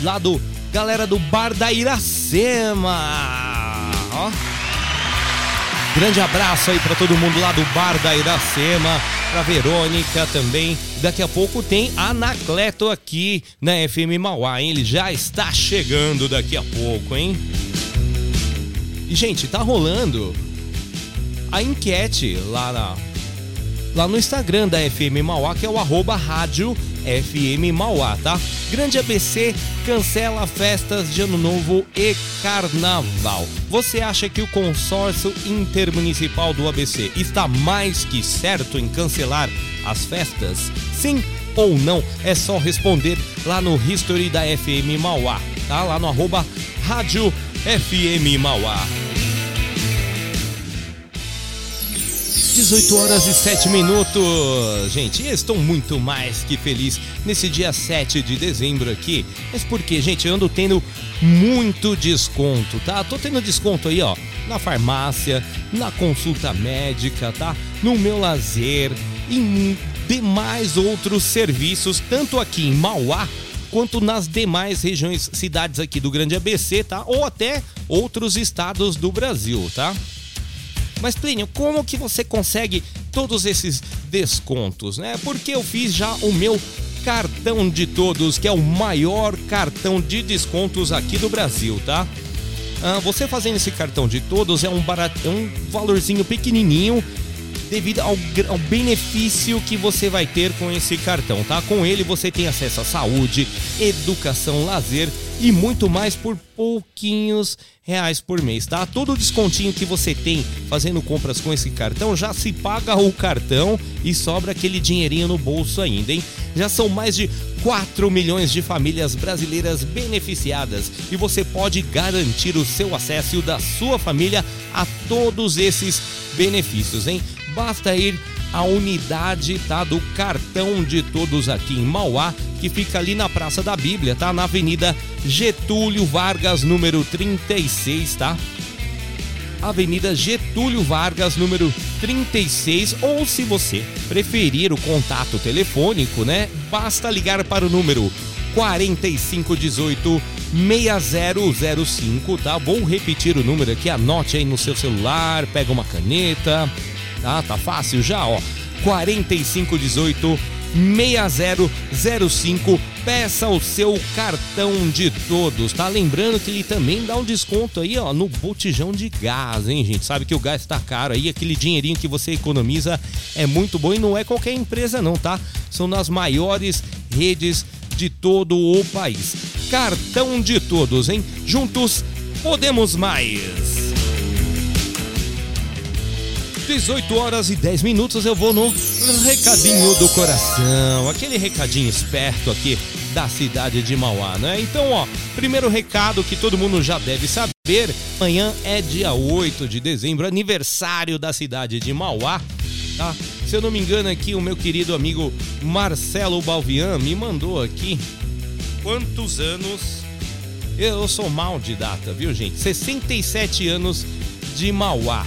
lá do galera do Bar da Iracema. Ó. Grande abraço aí para todo mundo lá do Bar da Iracema, pra Verônica também. Daqui a pouco tem Anacleto aqui na FM Mauá, hein? Ele já está chegando daqui a pouco, hein? E, gente, tá rolando a enquete lá, na, lá no Instagram da FM Mauá, que é o arroba rádio FM Mauá, tá? Grande ABC cancela festas de Ano Novo e Carnaval. Você acha que o consórcio intermunicipal do ABC está mais que certo em cancelar as festas? Sim ou não? É só responder lá no History da FM Mauá, tá? Lá no arroba rádio FM Mauá. 18 horas e 7 minutos. Gente, estou muito mais que feliz nesse dia 7 de dezembro aqui. Mas porque, gente, eu ando tendo muito desconto, tá? Tô tendo desconto aí, ó, na farmácia, na consulta médica, tá? No meu lazer, em demais outros serviços, tanto aqui em Mauá quanto nas demais regiões, cidades aqui do Grande ABC, tá? Ou até outros estados do Brasil, tá? Mas Plínio, como que você consegue todos esses descontos, né? Porque eu fiz já o meu cartão de todos, que é o maior cartão de descontos aqui do Brasil, tá? Ah, você fazendo esse cartão de todos é um, barat... é um valorzinho pequenininho devido ao, ao benefício que você vai ter com esse cartão, tá? Com ele você tem acesso à saúde, educação, lazer e muito mais por pouquinhos reais por mês, tá? Todo o descontinho que você tem fazendo compras com esse cartão já se paga o cartão e sobra aquele dinheirinho no bolso ainda, hein? Já são mais de 4 milhões de famílias brasileiras beneficiadas e você pode garantir o seu acesso e o da sua família a todos esses benefícios, hein? Basta ir à unidade tá, do cartão de todos aqui em Mauá, que fica ali na Praça da Bíblia, tá? Na Avenida Getúlio Vargas, número 36, tá? Avenida Getúlio Vargas, número 36, ou se você preferir o contato telefônico, né? Basta ligar para o número 4518 6005, tá? Vou repetir o número aqui, anote aí no seu celular, pega uma caneta, tá? Tá fácil já, ó. 4518 6005. Peça o seu cartão de todos, tá? Lembrando que ele também dá um desconto aí, ó, no botijão de gás, hein, gente? Sabe que o gás tá caro aí, aquele dinheirinho que você economiza é muito bom e não é qualquer empresa não, tá? São nas maiores redes de todo o país. Cartão de todos, hein? Juntos podemos mais. 18 horas e 10 minutos eu vou no recadinho do coração, aquele recadinho esperto aqui da cidade de Mauá, né? Então, ó, primeiro recado que todo mundo já deve saber, amanhã é dia 8 de dezembro, aniversário da cidade de Mauá, tá? Se eu não me engano aqui, o meu querido amigo Marcelo Balvian me mandou aqui quantos anos eu sou mal de data, viu, gente? 67 anos de Mauá.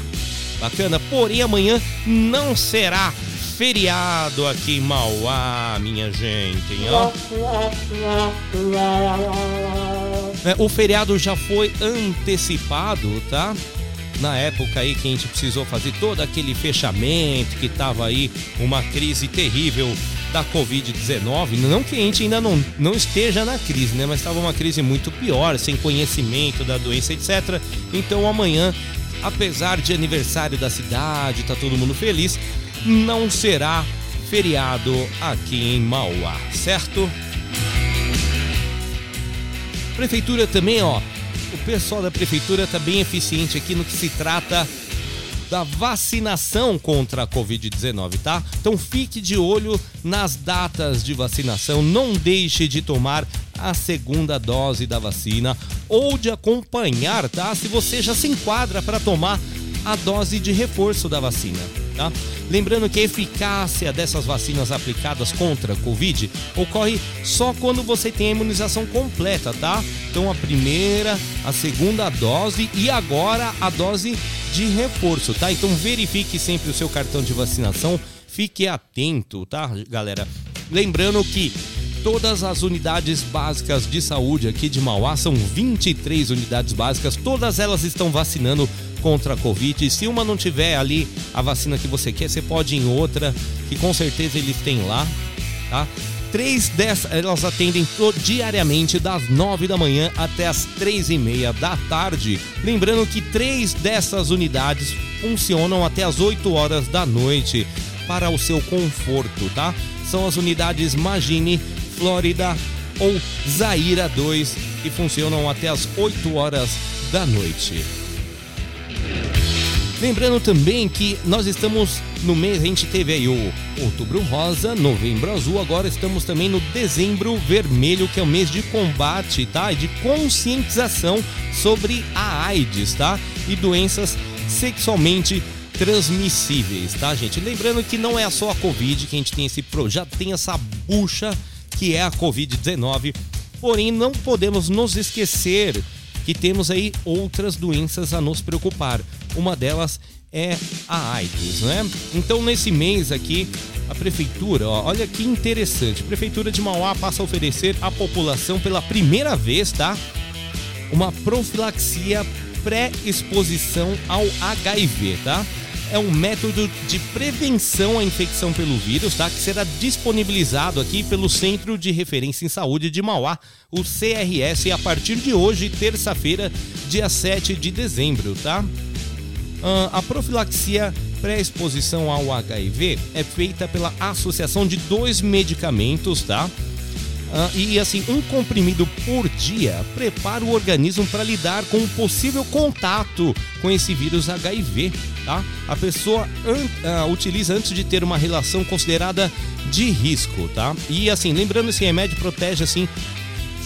Bacana, porém amanhã não será feriado aqui em Mauá, minha gente, ó. É, o feriado já foi antecipado, tá? Na época aí que a gente precisou fazer todo aquele fechamento, que tava aí uma crise terrível da Covid-19. Não que a gente ainda não, não esteja na crise, né? Mas estava uma crise muito pior, sem conhecimento da doença, etc. Então amanhã, apesar de aniversário da cidade, tá todo mundo feliz, não será feriado aqui em Mauá, certo? Prefeitura também, ó. O pessoal da prefeitura tá bem eficiente aqui no que se trata da vacinação contra a Covid-19, tá? Então fique de olho nas datas de vacinação, não deixe de tomar a segunda dose da vacina ou de acompanhar, tá? Se você já se enquadra para tomar a dose de reforço da vacina, tá? Lembrando que a eficácia dessas vacinas aplicadas contra a Covid ocorre só quando você tem a imunização completa, tá? Então a primeira, a segunda dose e agora a dose de reforço, tá? Então verifique sempre o seu cartão de vacinação, fique atento, tá, galera? Lembrando que todas as unidades básicas de saúde aqui de Mauá, são 23 unidades básicas, todas elas estão vacinando contra a Covid. Se uma não tiver ali a vacina que você quer, você pode ir em outra, que com certeza eles têm lá, tá? Três dessas, elas atendem diariamente das 9 da manhã até as três e meia da tarde. Lembrando que três dessas unidades funcionam até as 8 horas da noite para o seu conforto, tá? São as unidades Magine, Flórida ou Zaira 2 que funcionam até as 8 horas da noite. Lembrando também que nós estamos no mês, a gente teve aí o outubro rosa, novembro azul, agora estamos também no dezembro vermelho, que é o mês de combate, tá? E de conscientização sobre a AIDS, tá? E doenças sexualmente transmissíveis, tá, gente? Lembrando que não é só a Covid que a gente tem esse pro, já tem essa bucha que é a Covid-19, porém não podemos nos esquecer que temos aí outras doenças a nos preocupar. Uma delas é a AIDS, né? Então nesse mês aqui a prefeitura, ó, olha que interessante, a prefeitura de Mauá passa a oferecer à população pela primeira vez, tá? Uma profilaxia pré-exposição ao HIV, tá? É um método de prevenção à infecção pelo vírus, tá? Que será disponibilizado aqui pelo Centro de Referência em Saúde de Mauá, o CRS, a partir de hoje, terça-feira, dia 7 de dezembro, tá? Ah, a profilaxia pré-exposição ao HIV é feita pela associação de dois medicamentos, tá? Ah, e assim, um comprimido por dia prepara o organismo para lidar com um possível contato com esse vírus HIV, tá? A pessoa an- ah, utiliza antes de ter uma relação considerada de risco, tá? E assim, lembrando esse remédio protege assim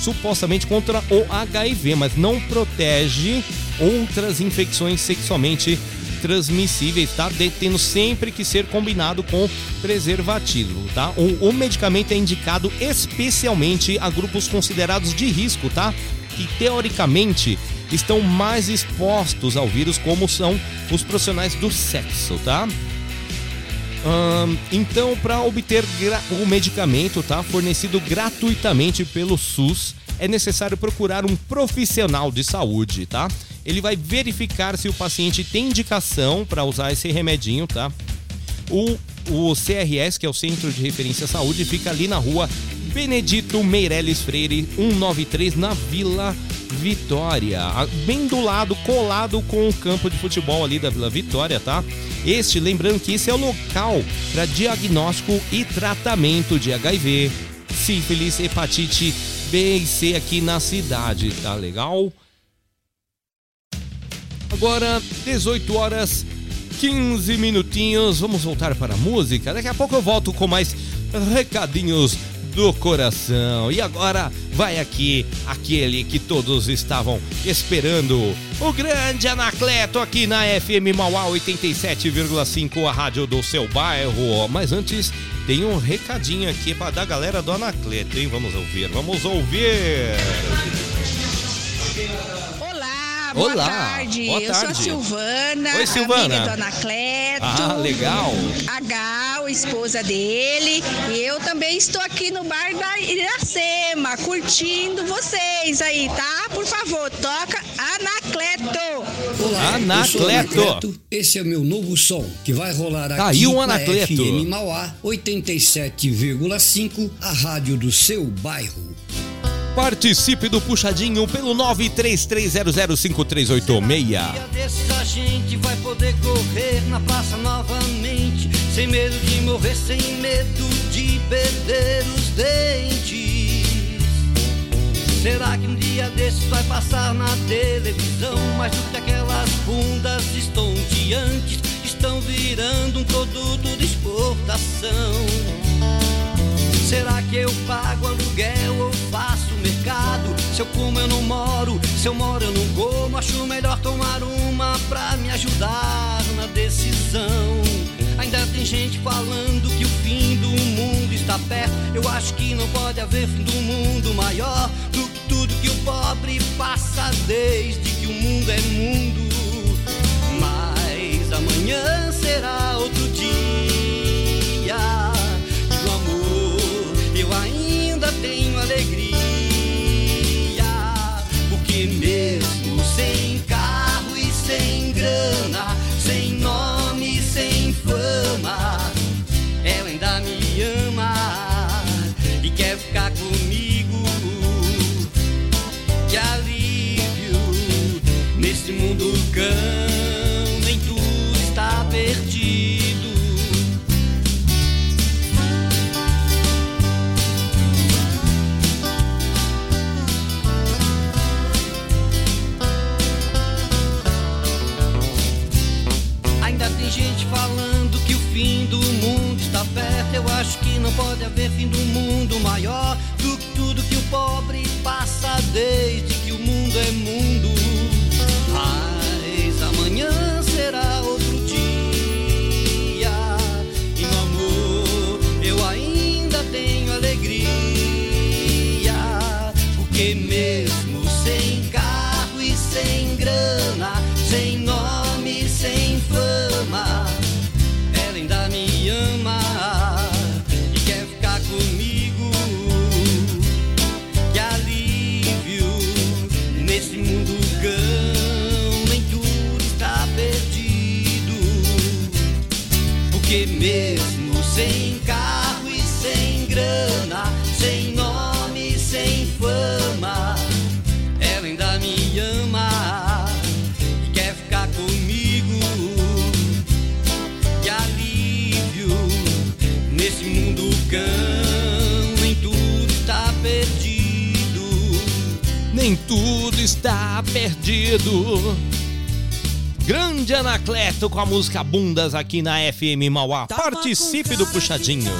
supostamente contra o HIV, mas não protege outras infecções sexualmente transmissíveis, tá? De- Tendo sempre que ser combinado com preservativo, tá? O, o medicamento é indicado especialmente a grupos considerados de risco, tá? Que teoricamente estão mais expostos ao vírus, como são os profissionais do sexo, tá? Ahn, então, para obter o medicamento, tá, fornecido gratuitamente pelo SUS, é necessário procurar um profissional de saúde, tá? Ele vai verificar se o paciente tem indicação para usar esse remedinho, tá? O, o CRS, que é o Centro de Referência à Saúde, fica ali na rua Benedito Meirelles Freire, 193, na Vila Vitória. Bem do lado, colado com o campo de futebol ali da Vila Vitória, tá? Este, lembrando que esse é o local para diagnóstico e tratamento de HIV, sífilis, hepatite B e C aqui na cidade, tá legal? Agora, 18 horas 15 minutinhos. Vamos voltar para a música. Daqui a pouco eu volto com mais recadinhos do coração. E agora vai aqui aquele que todos estavam esperando. O grande Anacleto aqui na FM Mauá 87,5, a rádio do seu bairro. Mas antes, tem um recadinho aqui para da galera do Anacleto, hein? Vamos ouvir, vamos ouvir. Olá, boa Olá, tarde. boa Eu sou a tarde. Silvana, Oi, Silvana. amiga do Anacleto. Ah, legal. A Gal, esposa dele. E eu também estou aqui no bar da Iracema, curtindo vocês aí, tá? Por favor, toca Anacleto. Olá, Anacleto. eu sou Anacleto. Esse é o meu novo som, que vai rolar aqui Tá aí um na Anacleto. FM Mauá 87,5, a rádio do seu bairro. Participe do Puxadinho pelo 933005386. desses a gente vai poder correr na praça novamente, sem medo de morrer, sem medo de perder os dentes. Será que um dia desses vai passar na televisão? Mais do que aquelas bundas estonteantes estão virando um produto de exportação. Será que eu pago aluguel ou faço mercado? Se eu como eu não moro, se eu moro eu não como. Acho melhor tomar uma pra me ajudar na decisão. Ainda tem gente falando que o fim do mundo está perto. Eu acho que não pode haver fim do mundo maior do que tudo que o pobre passa desde que o mundo é mundo. Mas amanhã será outro dia. E o amor eu ainda tenho pode haver fim do mundo maior do que tudo que o pobre passa desde que o mundo é mundo. nem tudo está perdido. Grande Anacleto com a música Bundas aqui na FM Mauá. Participe do Puxadinho.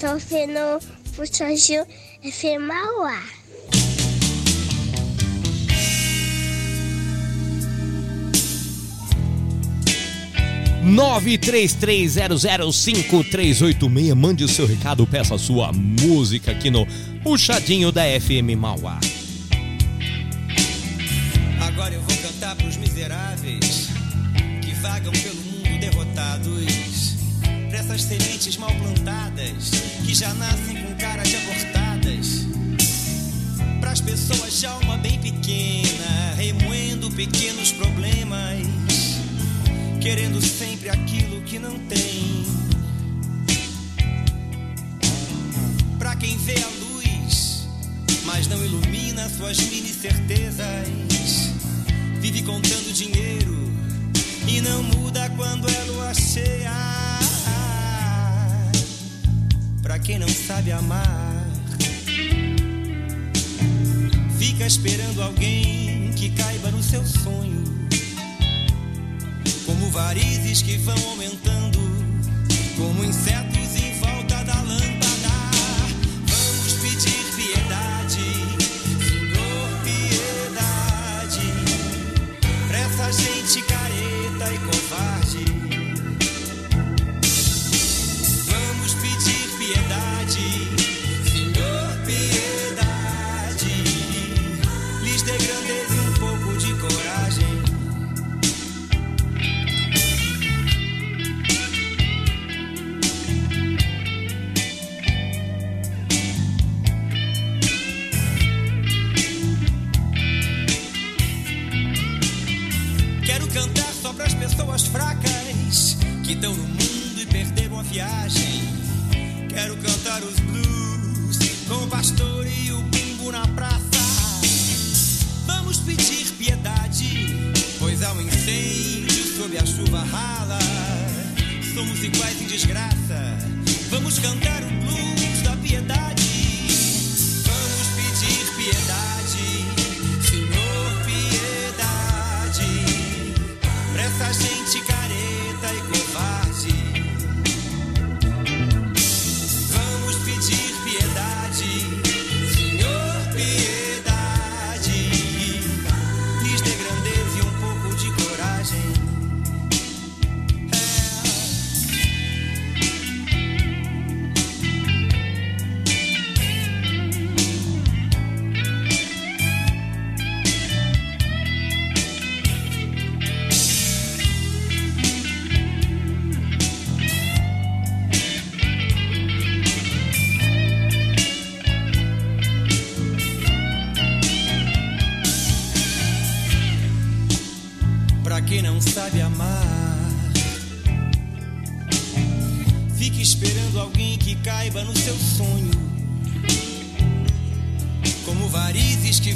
Tô vendo Puxa Gil FM Mauá. Nove três três zero zero cinco três oito meia. Mande o seu recado, peça a sua música aqui no Puxadinho da FM Mauá. Já nascem com cara de abortadas. Pras pessoas de alma bem pequena, remoendo pequenos problemas, querendo sempre aquilo que não tem. Pra quem vê a luz, mas não ilumina suas mini certezas, vive contando dinheiro e não muda quando é lua cheia. Pra quem não sabe amar, fica esperando alguém que caiba no seu sonho, como varizes que vão aumentando, como insetos viagem. Quero cantar os blues com o pastor e o bumbo na praça. Vamos pedir piedade, pois há um incêndio sob a chuva rala. Somos iguais em desgraça. Vamos cantar o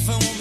varizes que vão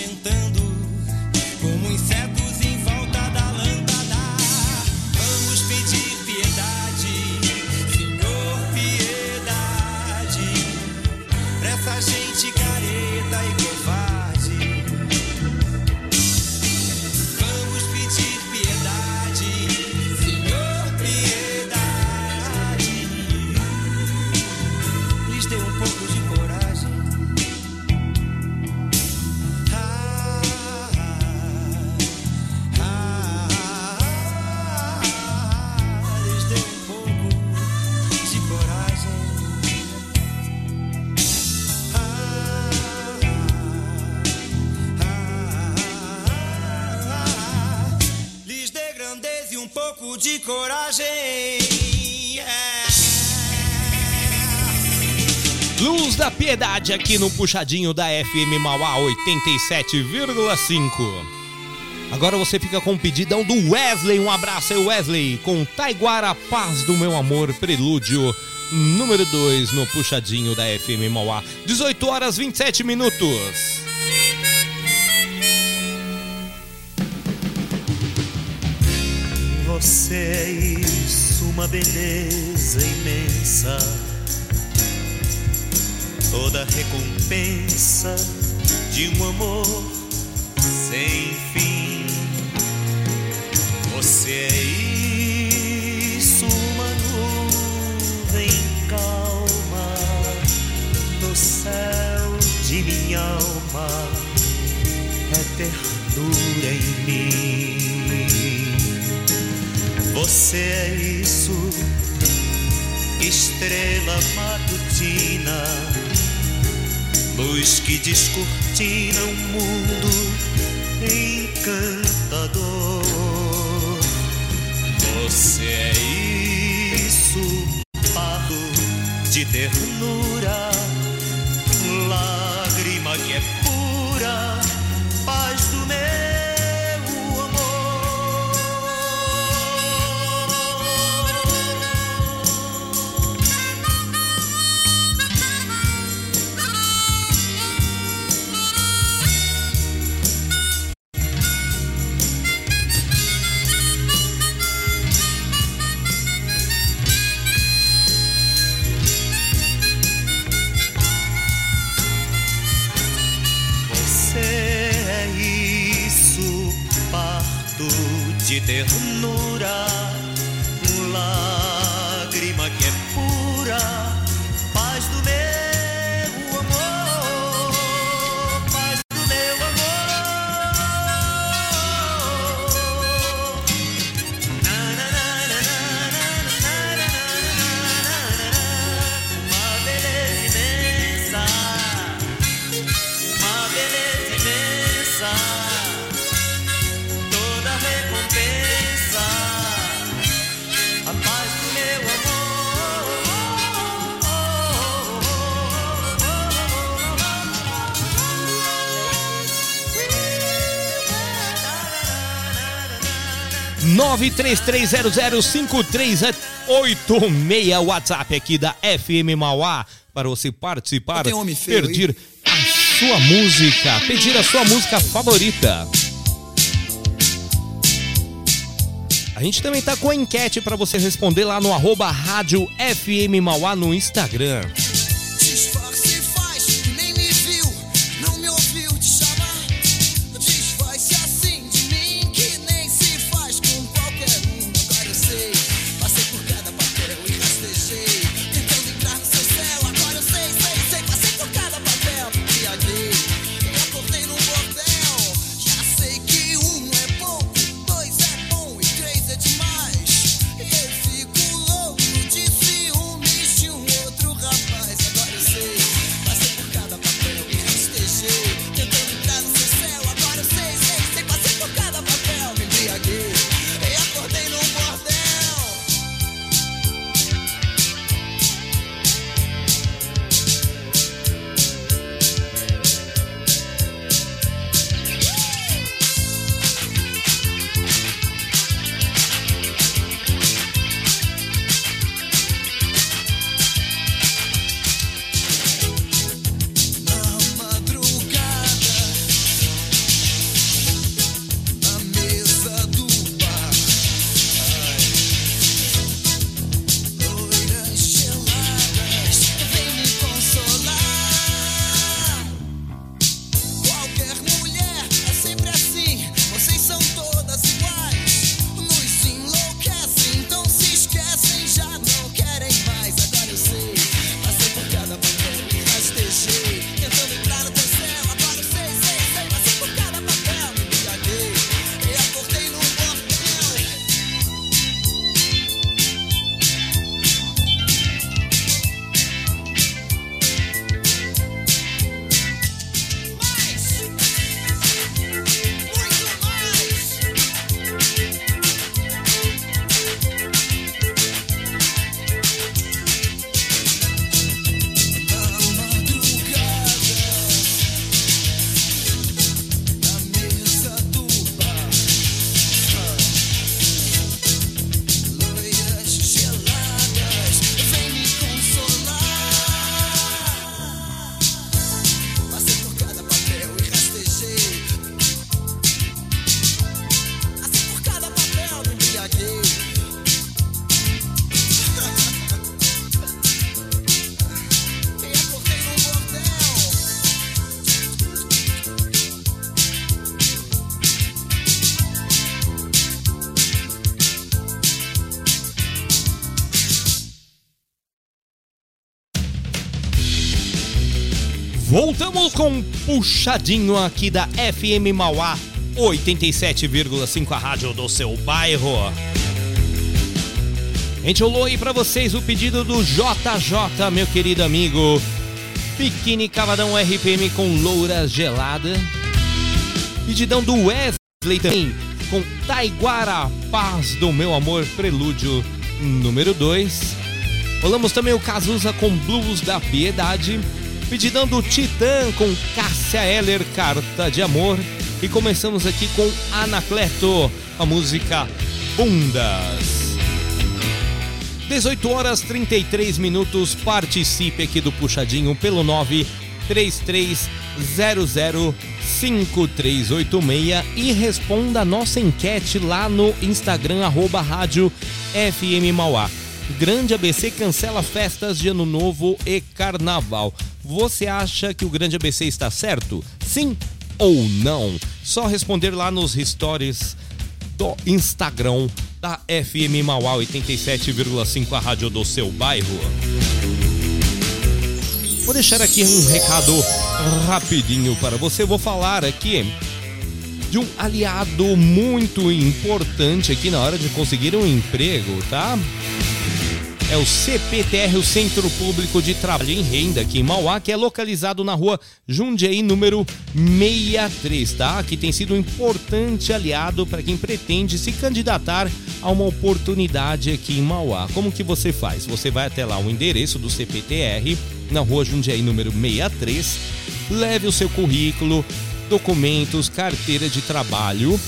Piedade aqui no Puxadinho da FM Mauá 87,5. Agora você fica com o pedidão do Wesley. Um abraço aí, Wesley. Com Taiguara, Paz do Meu Amor, Prelúdio número 2 no Puxadinho da FM Mauá. 18 horas 27 minutos. Você é isso, uma beleza imensa toda recompensa de um amor sem fim. Você é isso, uma nuvem calma no céu de minha alma, é ternura em mim. Você é isso, estrela matutina que descortinam um mundo encantador. Você é isso, pago de ternura. 933005386 WhatsApp aqui da FM Mauá para você participar, feio, perder, hein? sua música, pedir a sua música favorita. A gente também tá com a enquete para você responder lá no arroba Rádio FM Mauá no Instagram. Vamos com um puxadinho aqui da FM Mauá 87,5 a rádio do seu bairro. A gente rolou aí para vocês o pedido do JJ, meu querido amigo. Biquíni Cavadão RPM com Loura Gelada. Pedidão do Wesley também com Taiguara Paz do Meu Amor Prelúdio número 2. Rolamos também o Cazuza com Blues da Piedade. Pedidão do Titã com Cássia Heller, Carta de Amor. E começamos aqui com Anacleto, a música Bundas. 18 horas 33 minutos. Participe aqui do Puxadinho pelo 933005386 e responda a nossa enquete lá no Instagram, arroba rádio FM Mauá. Grande ABC cancela festas de Ano Novo e Carnaval. Você acha que o Grande ABC está certo? Sim ou não? Só responder lá nos stories do Instagram da FM Mauá 87,5, a rádio do seu bairro. Vou deixar aqui um recado rapidinho para você. Vou falar aqui de um aliado muito importante aqui na hora de conseguir um emprego, tá? É o CPTR, o Centro Público de Trabalho em Renda, aqui em Mauá, que é localizado na rua Jundiaí, número 63, tá? Que tem sido um importante aliado para quem pretende se candidatar a uma oportunidade aqui em Mauá. Como que você faz? Você vai até lá o endereço do CPTR, na rua Jundiaí, número 63, leve o seu currículo, documentos, carteira de trabalho,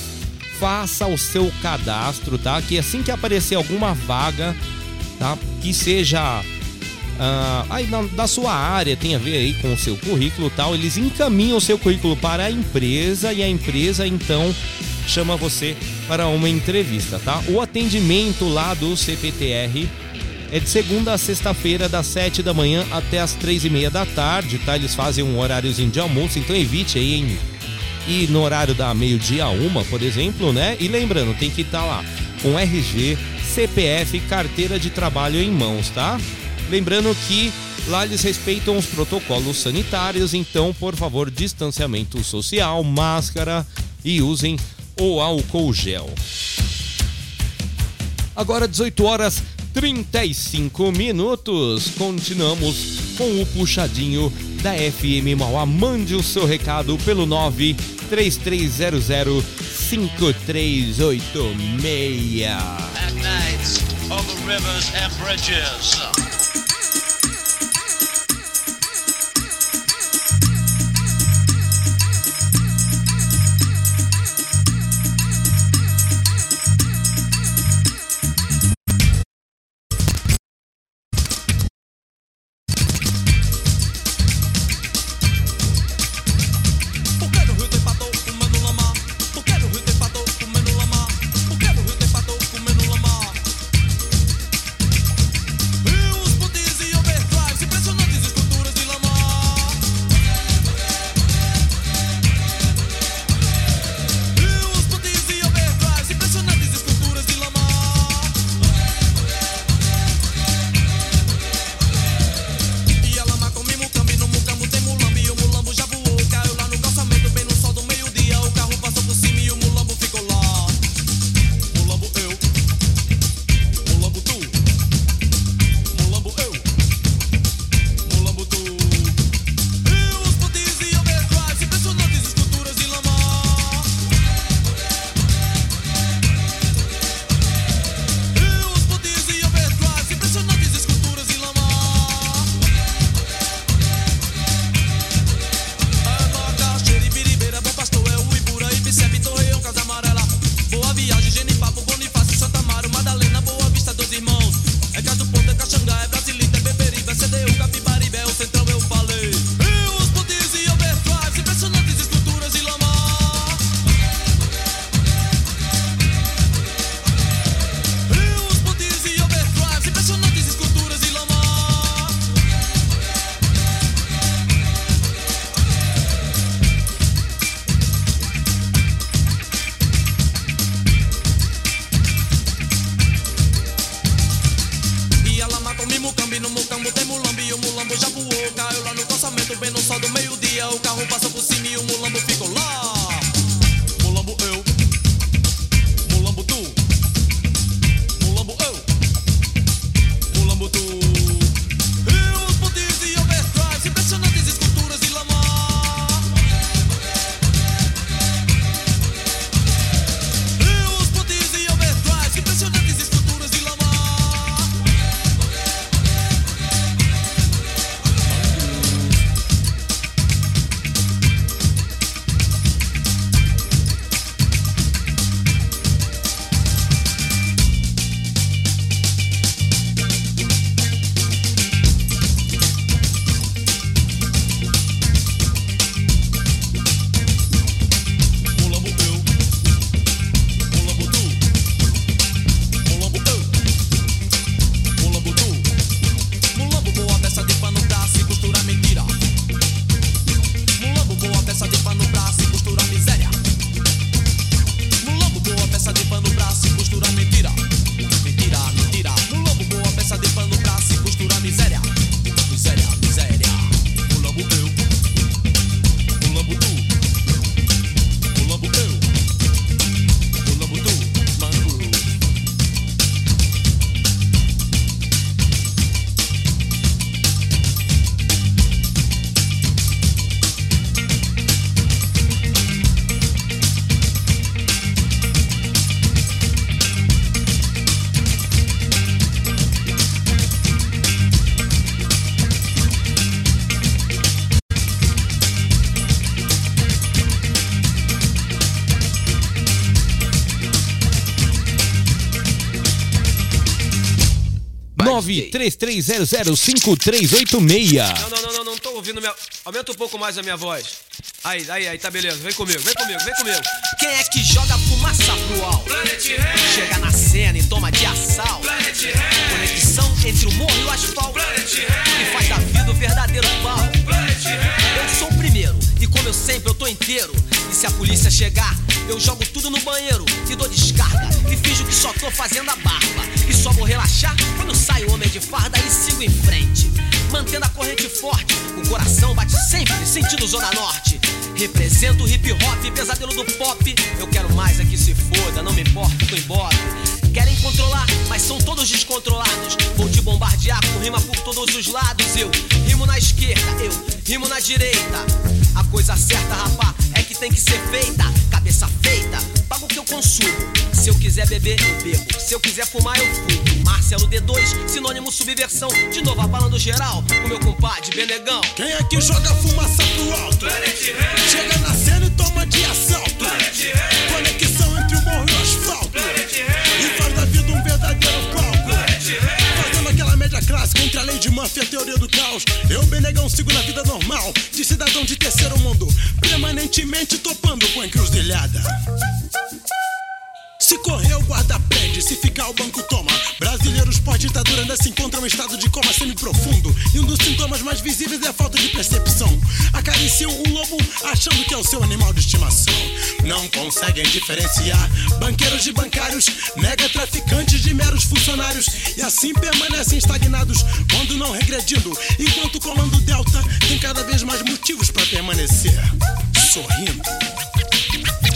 faça o seu cadastro, tá? Que assim que aparecer alguma vaga, tá? Que seja ah, aí na- da sua área, tem a ver aí com o seu currículo tal, eles encaminham o seu currículo para a empresa e a empresa então chama você para uma entrevista, tá? O atendimento lá do CPTR é de segunda a sexta-feira, das 7 da manhã até as três e meia da tarde, tá? Eles fazem um horáriozinho de almoço, então evite aí em e no horário da meio-dia a uma, por exemplo, né? E lembrando, tem que estar lá com RG, CPF, carteira de trabalho em mãos, tá? Lembrando que lá eles respeitam os protocolos sanitários, então, por favor, distanciamento social, máscara e usem o álcool gel. Agora 18 horas 35 minutos. Continuamos com o puxadinho da FM Mauá. Mande o seu recado pelo 93300 5386. At night, over rivers and bridges. 933005386. Não, não, não, não, não tô ouvindo minha. Aumenta um pouco mais a minha voz. Aí, aí, aí, tá beleza. Vem comigo, vem comigo, vem comigo. Quem é que joga fumaça pro alto? Chega na cena e toma de assalto. Conexão entre o morro e o asfalto. E faz da vida o verdadeiro pau. Eu sou o primeiro, e como eu sempre, eu tô inteiro. E se a polícia chegar, eu jogo tudo no banheiro e dou descarga. E finjo que só tô fazendo a barba. Só vou relaxar quando sai o homem de farda e sigo em frente. Mantendo a corrente forte, o coração bate sempre sentido Zona Norte. Represento o hip hop, pesadelo do pop. Eu quero mais é que se foda, não me importa, tô embora. Querem controlar, mas são todos descontrolados. Vou te bombardear com rima por todos os lados. Eu rimo na esquerda, eu rimo na direita. A coisa certa, rapá, é que tem que ser feita. Cabeça feita, pago o que eu consumo. Se eu quiser beber, eu bebo. Se eu quiser fumar, eu fumo. Marcelo D2, sinônimo subversão. De novo abalando geral, com meu compadre Benegão. Quem é que joga fumaça pro alto? Chega na cena e toma de assalto. Conexão entre o morro e o asfalto. E faz da vida um verdadeiro. Clássica entre a lei de Murphy e a teoria do caos. Eu, Benegão, sigo na vida normal. De cidadão de terceiro mundo. Permanentemente topando com encruzilhada. Se correr, o guarda prende. Se ficar, o banco toma. Brasileiros pós-ditadura ainda se encontram em estado de coma semi-profundo. E um dos sintomas mais visíveis é a falta de percepção. Acariciam um lobo achando que é o seu animal de estimação. Não conseguem diferenciar banqueiros de bancários, mega traficantes de meros funcionários. E assim permanecem estagnados quando não regredindo. Enquanto colando delta tem cada vez mais motivos para permanecer sorrindo.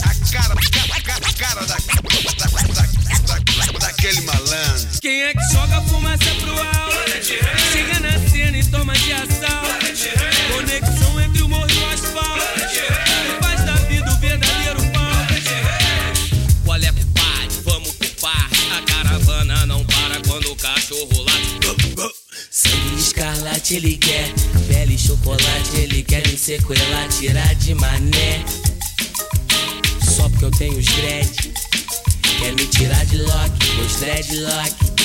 A cara, a cara, a cara da, malandro. Quem é que joga fumaça pro alto? Chega na cena e toma de assalto. Conexão entre o morro e o asfalto. E faz da vida o verdadeiro pau. Qual é, compadre? Vamos por parte. A caravana não para quando o cachorro late. Sangue escarlate ele quer, pele chocolate ele quer me sequelar, tirar de mané. Só porque eu tenho os dread, quer me tirar de lock, meus dreadlock.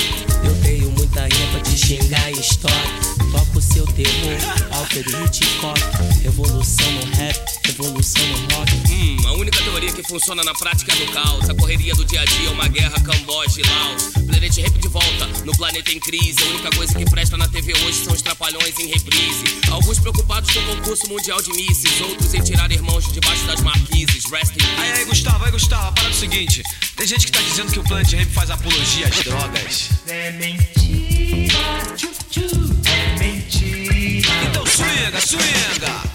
Eu tenho muita rima pra te xingar em estoque. Toco seu terror, Alfred Hitchcock. Revolução no rap, revolução no rock. Hum, a única teoria que funciona na prática é no caos. A correria do dia a dia é uma guerra Camboja e Laos. Planet Rap de volta, no planeta em crise. A única coisa que presta na TV hoje são os trapalhões em reprise. Alguns preocupados com o concurso mundial de misses, outros em tirar irmãos de debaixo das marquises. Rest in peace. Aí, aí, Gustavo, aí, Gustavo, para o seguinte. Tem gente que tá dizendo que o Planet Rap faz apologia às drogas. Mentira, tchu-tchu, é mentira. Então swinga, swinga.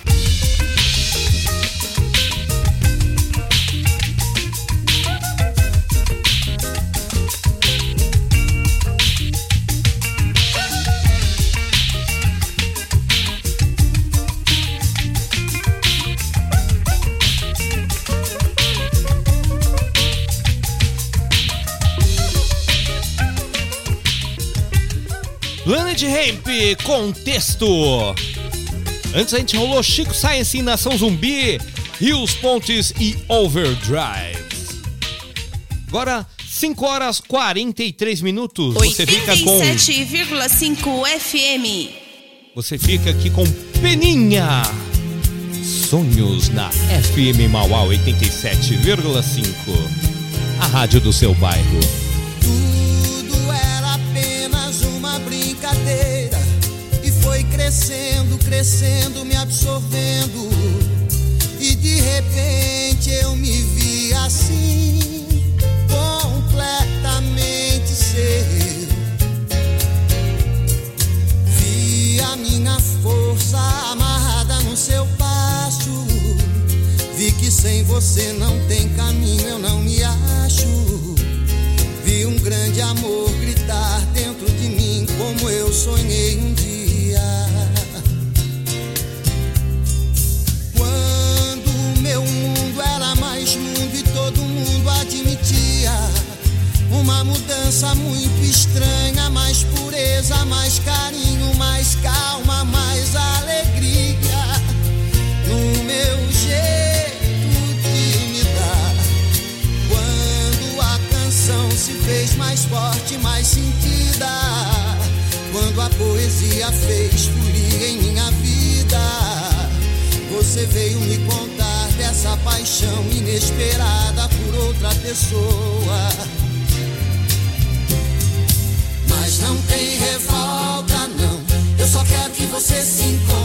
Planet Ramp, contexto. Antes a gente rolou Chico Science em Nação Zumbi, Rios Pontes e Overdrive. Agora, 5 horas 43 minutos. Você fica com. 87,5 FM. Você fica aqui com Peninha. Sonhos na FM Mauá 87,5. A rádio do seu bairro. Crescendo, crescendo, me absorvendo. E de repente eu me vi assim, completamente seu. Vi a minha força amarrada no seu passo. Vi que sem você não tem caminho, eu não paixão inesperada por outra pessoa. Mas não tem revolta, não. Eu só quero que você se encontre.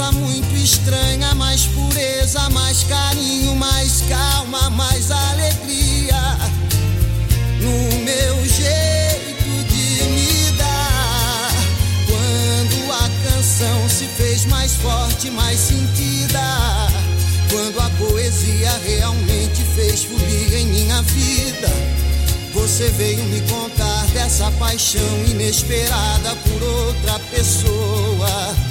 Mudança muito estranha, mais pureza, mais carinho, mais calma, mais alegria no meu jeito de me dar. Quando a canção se fez mais forte, mais sentida. Quando a poesia realmente fez folia em minha vida. Você veio me contar dessa paixão inesperada por outra pessoa.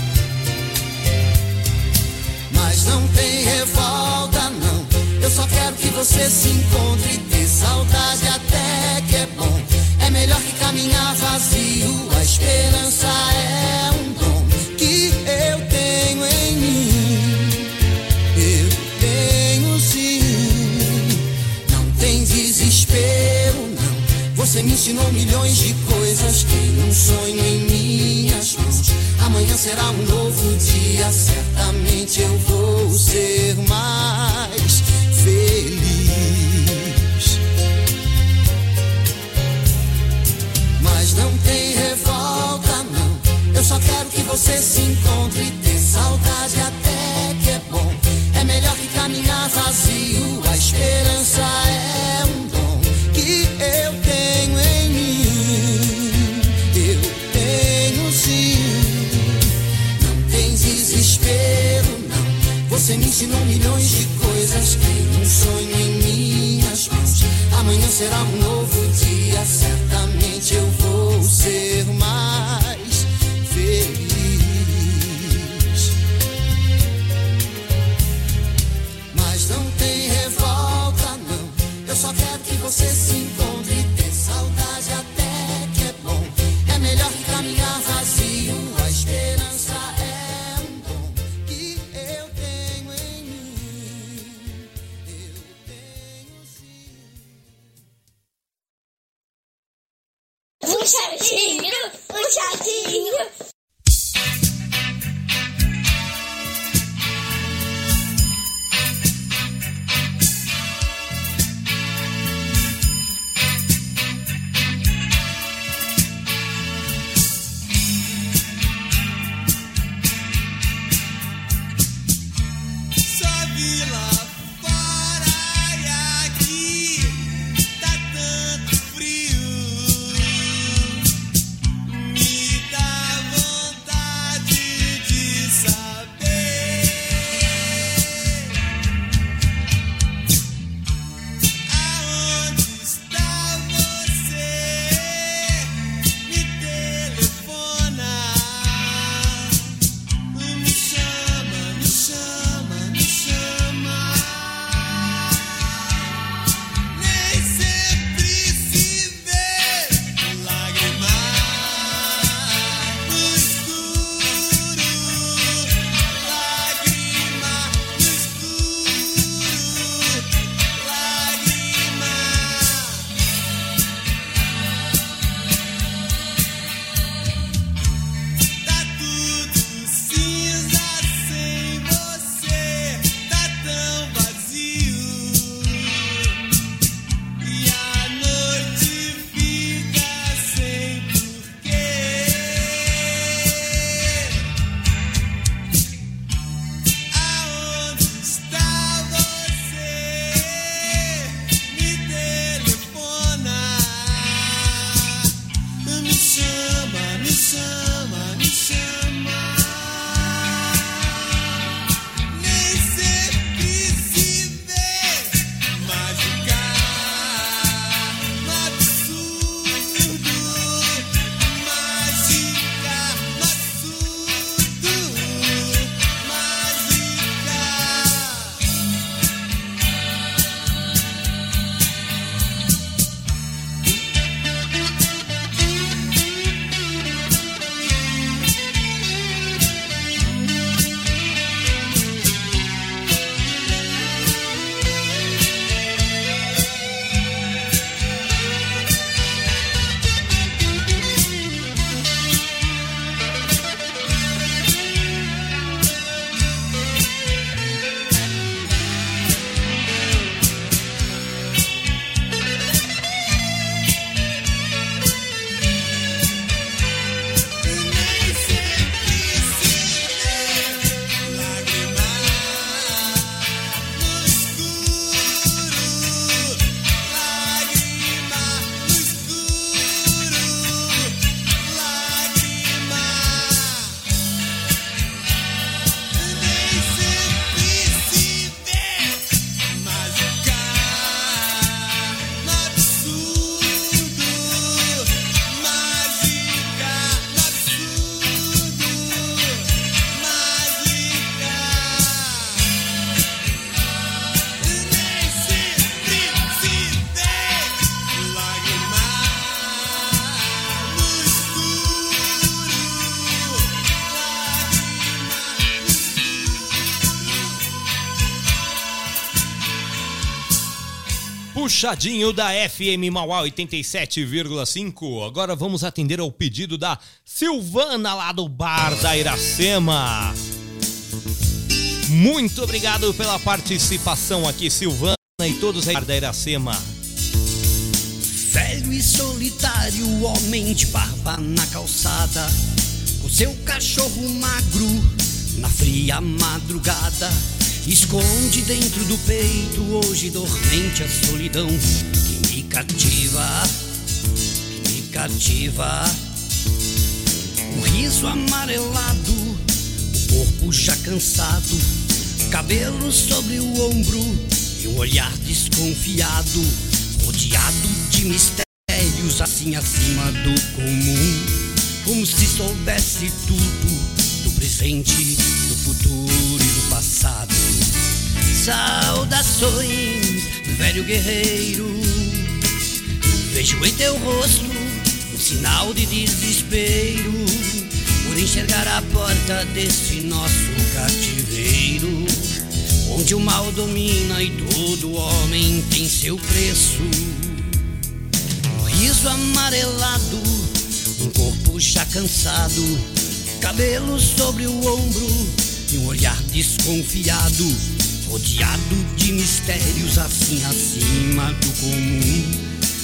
Mas não tem revolta, não. Eu só quero que você se encontre. Ter saudade até que é bom. É melhor que caminhar vazio. A esperança é um dom que eu tenho em mim. Eu tenho sim. Não tem desespero, não. Você me ensinou milhões de coisas. Tem um sonho em minhas mãos. Amanhã será um novo dia. Certamente eu vou ser mais feliz. Mas não tem revolta, não. Eu só quero que você se encontre. Ter saudade até que é bom. É melhor que caminhar vazio. A esperança é Você me ensinou milhões de coisas. Tem um sonho em minhas mãos. Amanhã será um novo dia. Certamente eu vou ser mais feliz. Mas não tem revolta, não. Eu só quero que você se 小心，我想听音。Puxadinho da FM Mauá 87,5. Agora vamos atender ao pedido da Silvana lá do Bar da Iracema. Muito obrigado pela participação aqui, Silvana e todos aí da Iracema. Velho e solitário, homem de barba na calçada, com seu cachorro magro na fria madrugada. Esconde dentro do peito, hoje dormente, a solidão. Que me cativa, que me cativa. O riso amarelado, o corpo já cansado, cabelo sobre o ombro e um olhar desconfiado, rodeado de mistérios assim acima do comum, como se soubesse tudo do presente, do futuro passado. Saudações, velho guerreiro. Vejo em teu rosto um sinal de desespero por enxergar a porta desse nosso cativeiro, onde o mal domina e todo homem tem seu preço. Um riso amarelado, um corpo já cansado, cabelo sobre o ombro e um olhar desconfiado, rodeado de mistérios assim acima do comum,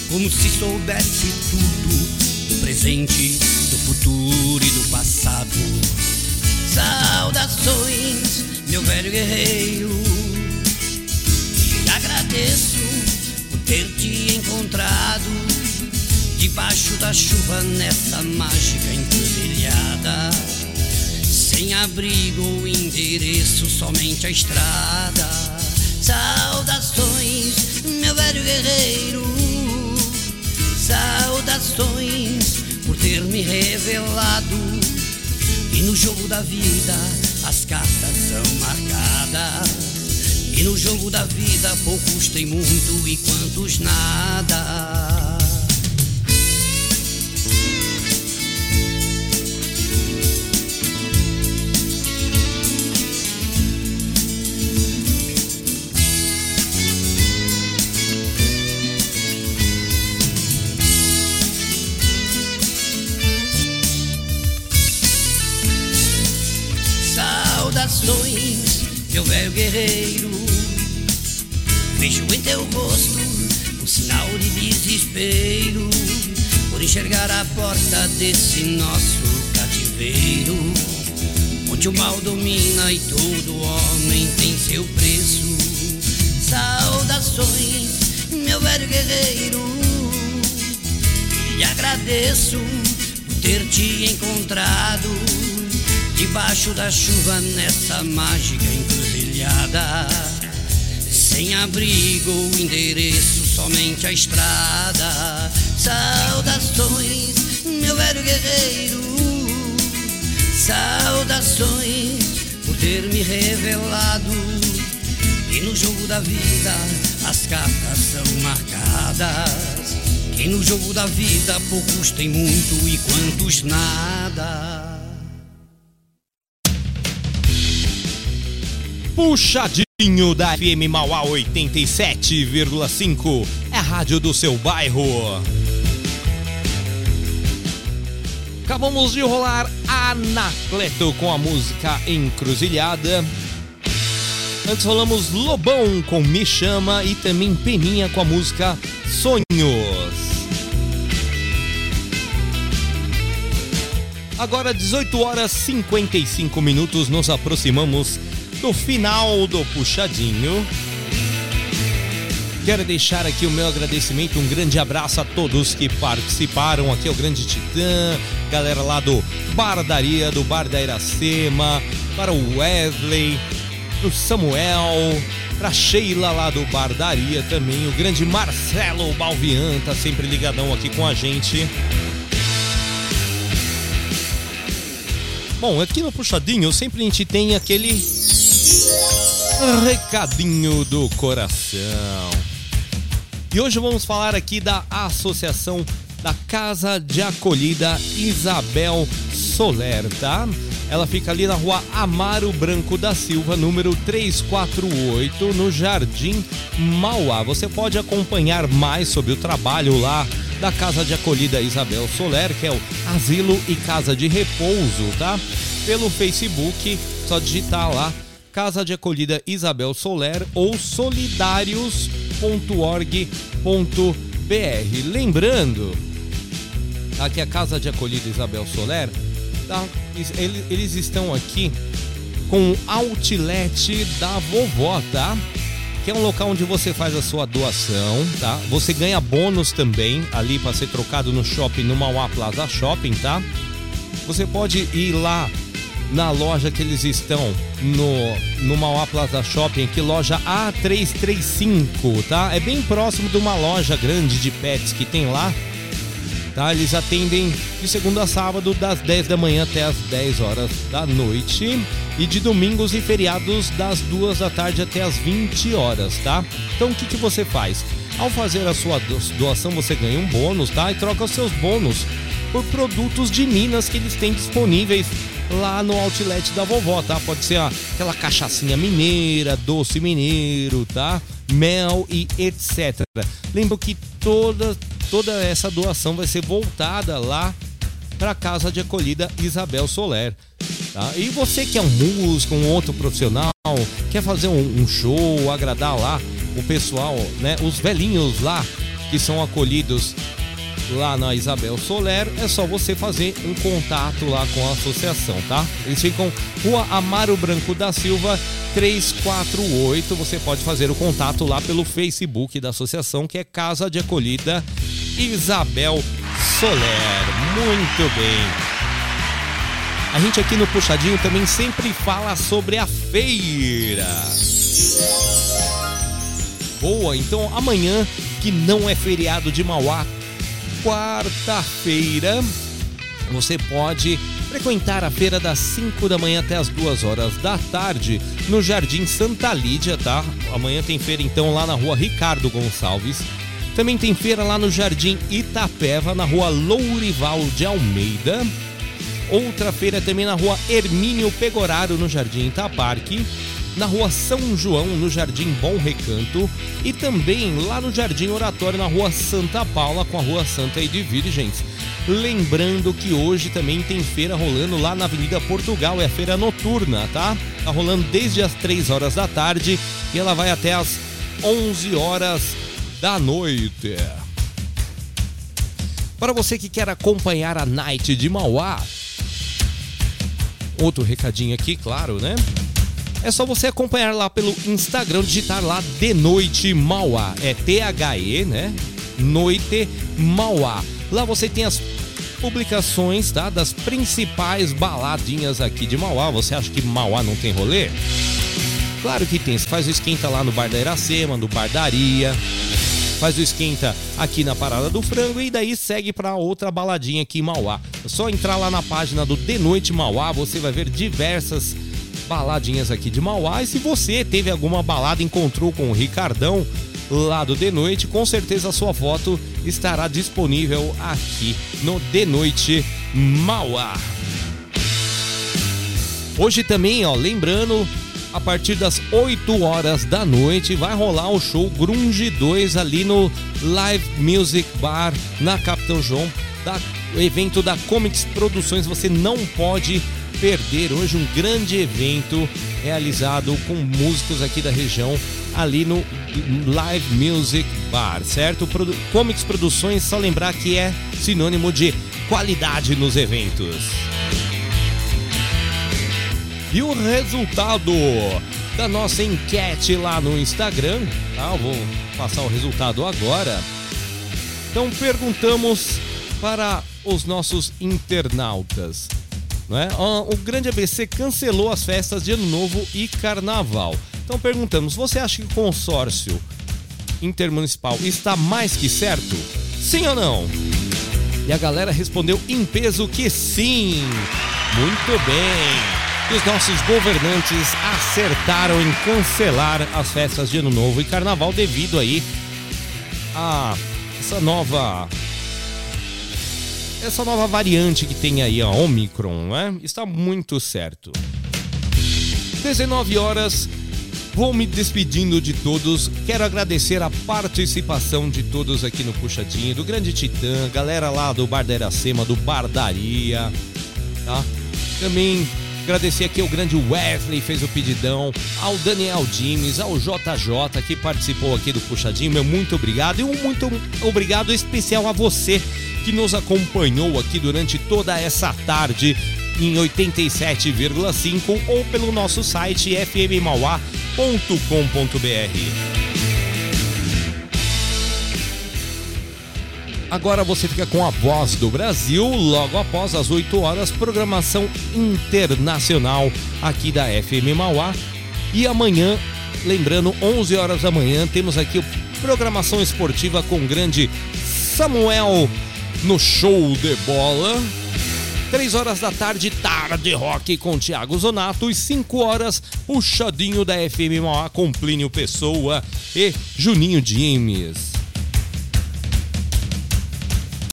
como se soubesse tudo do presente, do futuro e do passado. Saudações, meu velho guerreiro, e agradeço por ter te encontrado debaixo da chuva nessa mágica encruzilhada. Sem abrigo ou endereço, somente a estrada. Saudações, meu velho guerreiro. Saudações por ter me revelado. E no jogo da vida as cartas são marcadas. E no jogo da vida poucos têm muito e quantos nada. Meu velho guerreiro. Vejo em teu rosto um sinal de desespero por enxergar a porta desse nosso cativeiro, onde o mal domina e todo homem tem seu preço. Saudações, meu velho guerreiro. E agradeço por ter te encontrado debaixo da chuva nessa mágica encruzilhada. Sem abrigo ou endereço, somente a estrada. Saudações, meu velho guerreiro. Saudações por ter me revelado. E no jogo da vida as cartas são marcadas. Que no jogo da vida poucos têm muito e quantos nada. Puxadinho da FM Mauá 87,5. É a rádio do seu bairro. Acabamos de rolar Anacleto com a música Encruzilhada. Antes rolamos Lobão com Me Chama e também Peninha com a música Sonhos. Agora 18 horas 55 minutos, nos aproximamos do final do puxadinho. Quero deixar aqui o meu agradecimento, um grande abraço a todos que participaram aqui, o Grande Titã, galera lá do Bardaria, do Bar da Iracema, para o Wesley, pro Samuel, pra Sheila lá do Bardaria também, o grande Marcelo Balvian tá sempre ligadão aqui com a gente. Bom, aqui no Puxadinho sempre a gente tem aquele recadinho do coração. E hoje vamos falar aqui da Associação da Casa de Acolhida Isabel Soler, tá? Ela fica ali na rua Amaro Branco da Silva, número 348, no Jardim Mauá. Você pode acompanhar mais sobre o trabalho lá da Casa de Acolhida Isabel Soler, que é o Asilo e Casa de Repouso, tá? Pelo Facebook, só digitar lá Casa de Acolhida Isabel Soler ou solidários.org.br. Lembrando tá, que a Casa de Acolhida Isabel Soler, tá, eles, eles estão aqui com o outlet da vovó, tá? Que é um local onde você faz a sua doação, tá? Você ganha bônus também ali para ser trocado no shopping, no Mauá Plaza Shopping, tá? Você pode ir lá na loja que eles estão no, no Mauá Plaza Shopping, que loja A335, tá? É bem próximo de uma loja grande de pets que tem lá, tá? Eles atendem de segunda a sábado, das 10 da manhã até as 10 horas da noite. E de domingos e feriados, das 2 da tarde até as 20 horas, tá? Então o que, que você faz? Ao fazer a sua do- doação, você ganha um bônus, tá? E troca os seus bônus por produtos de Minas que eles têm disponíveis lá no outlet da vovó, tá? Pode ser aquela cachaçinha mineira, doce mineiro, tá? Mel e etc. Lembro que toda, toda essa doação vai ser voltada lá para a Casa de Acolhida Isabel Soler. Tá? E você que é um músico, um outro profissional, quer fazer um, um show, agradar lá o pessoal, né? Os velhinhos lá que são acolhidos lá na Isabel Soler, é só você fazer um contato lá com a associação, tá? Eles ficam Rua Amaro Branco da Silva 348. Você pode fazer o contato lá pelo Facebook da associação, que é Casa de Acolhida Isabel Soler. Muito bem. A gente aqui no Puxadinho também sempre fala sobre a feira. Boa, então amanhã, que não é feriado de Mauá, quarta-feira, você pode frequentar a feira das 5 da manhã até as 2 horas da tarde no Jardim Santa Lídia, tá? Amanhã tem feira então lá na rua Ricardo Gonçalves. Também tem feira lá no Jardim Itapeva, na rua Lourival de Almeida. Outra feira também na rua Hermínio Pegoraro, no Jardim Itaparque. Na rua São João, no Jardim Bom Recanto. E também lá no Jardim Oratório, na rua Santa Paula, com a rua Santa e de Virgens. Lembrando que hoje também tem feira rolando lá na Avenida Portugal, é a feira noturna, tá? Tá rolando desde as 3 horas da tarde e ela vai até as 11 horas da noite. Para você que quer acompanhar a Night de Mauá, outro recadinho aqui, claro, né? É só você acompanhar lá pelo Instagram, digitar lá de noite Mauá. É T-H-E, né? Noite Mauá. Lá você tem as publicações, tá? Das principais baladinhas aqui de Mauá. Você acha que Mauá não tem rolê? Claro que tem. Você faz o esquenta lá no Bar da Iracema, no Bar da Aria. Faz o esquenta aqui na Parada do Frango e daí segue para outra baladinha aqui em Mauá. É só entrar lá na página do De Noite Mauá, você vai ver diversas baladinhas aqui de Mauá. E se você teve alguma balada, encontrou com o Ricardão lá do De Noite, com certeza a sua foto estará disponível aqui no De Noite Mauá. Hoje também, ó, lembrando, a partir das 8 horas da noite vai rolar o show Grunge 2 ali no Live Music Bar na Capitão João, da, evento da Comics Produções. Você não pode perder hoje um grande evento realizado com músicos aqui da região ali no Live Music Bar, certo? Comics Produções, só lembrar que é sinônimo de qualidade nos eventos. E o resultado da nossa enquete lá no Instagram, tá? Eu vou passar o resultado agora. Então perguntamos para os nossos internautas, não é? O Grande ABC cancelou as festas de Ano Novo e Carnaval. Então perguntamos, você acha que o consórcio intermunicipal está mais que certo? Sim ou não? E a galera respondeu em peso que sim. Muito bem. Os nossos governantes acertaram em cancelar as festas de Ano Novo e Carnaval devido aí a essa nova essa nova variante que tem aí, a Omicron, né? Está muito certo. 19 horas. Vou me despedindo de todos. Quero agradecer a participação de todos aqui no Puxadinho, do Grande Titã, galera lá do Bar da Iracema, do Bardaria, tá? Também agradecer aqui ao grande Wesley, fez o pedidão, ao Daniel Dimes, ao JJ que participou aqui do Puxadinho, meu muito obrigado e um muito obrigado especial a você que nos acompanhou aqui durante toda essa tarde em 87,5 ou pelo nosso site fmmauá.com.br. Agora você fica com a voz do Brasil, logo após as 8 horas, programação internacional aqui da FM Mauá. E amanhã, lembrando, 11 horas da manhã, temos aqui programação esportiva com o grande Samuel no show de bola. 3 horas da tarde, tarde rock com Thiago Zonato. E 5 horas, puxadinho da FM Mauá com Plínio Pessoa e Juninho Dimes.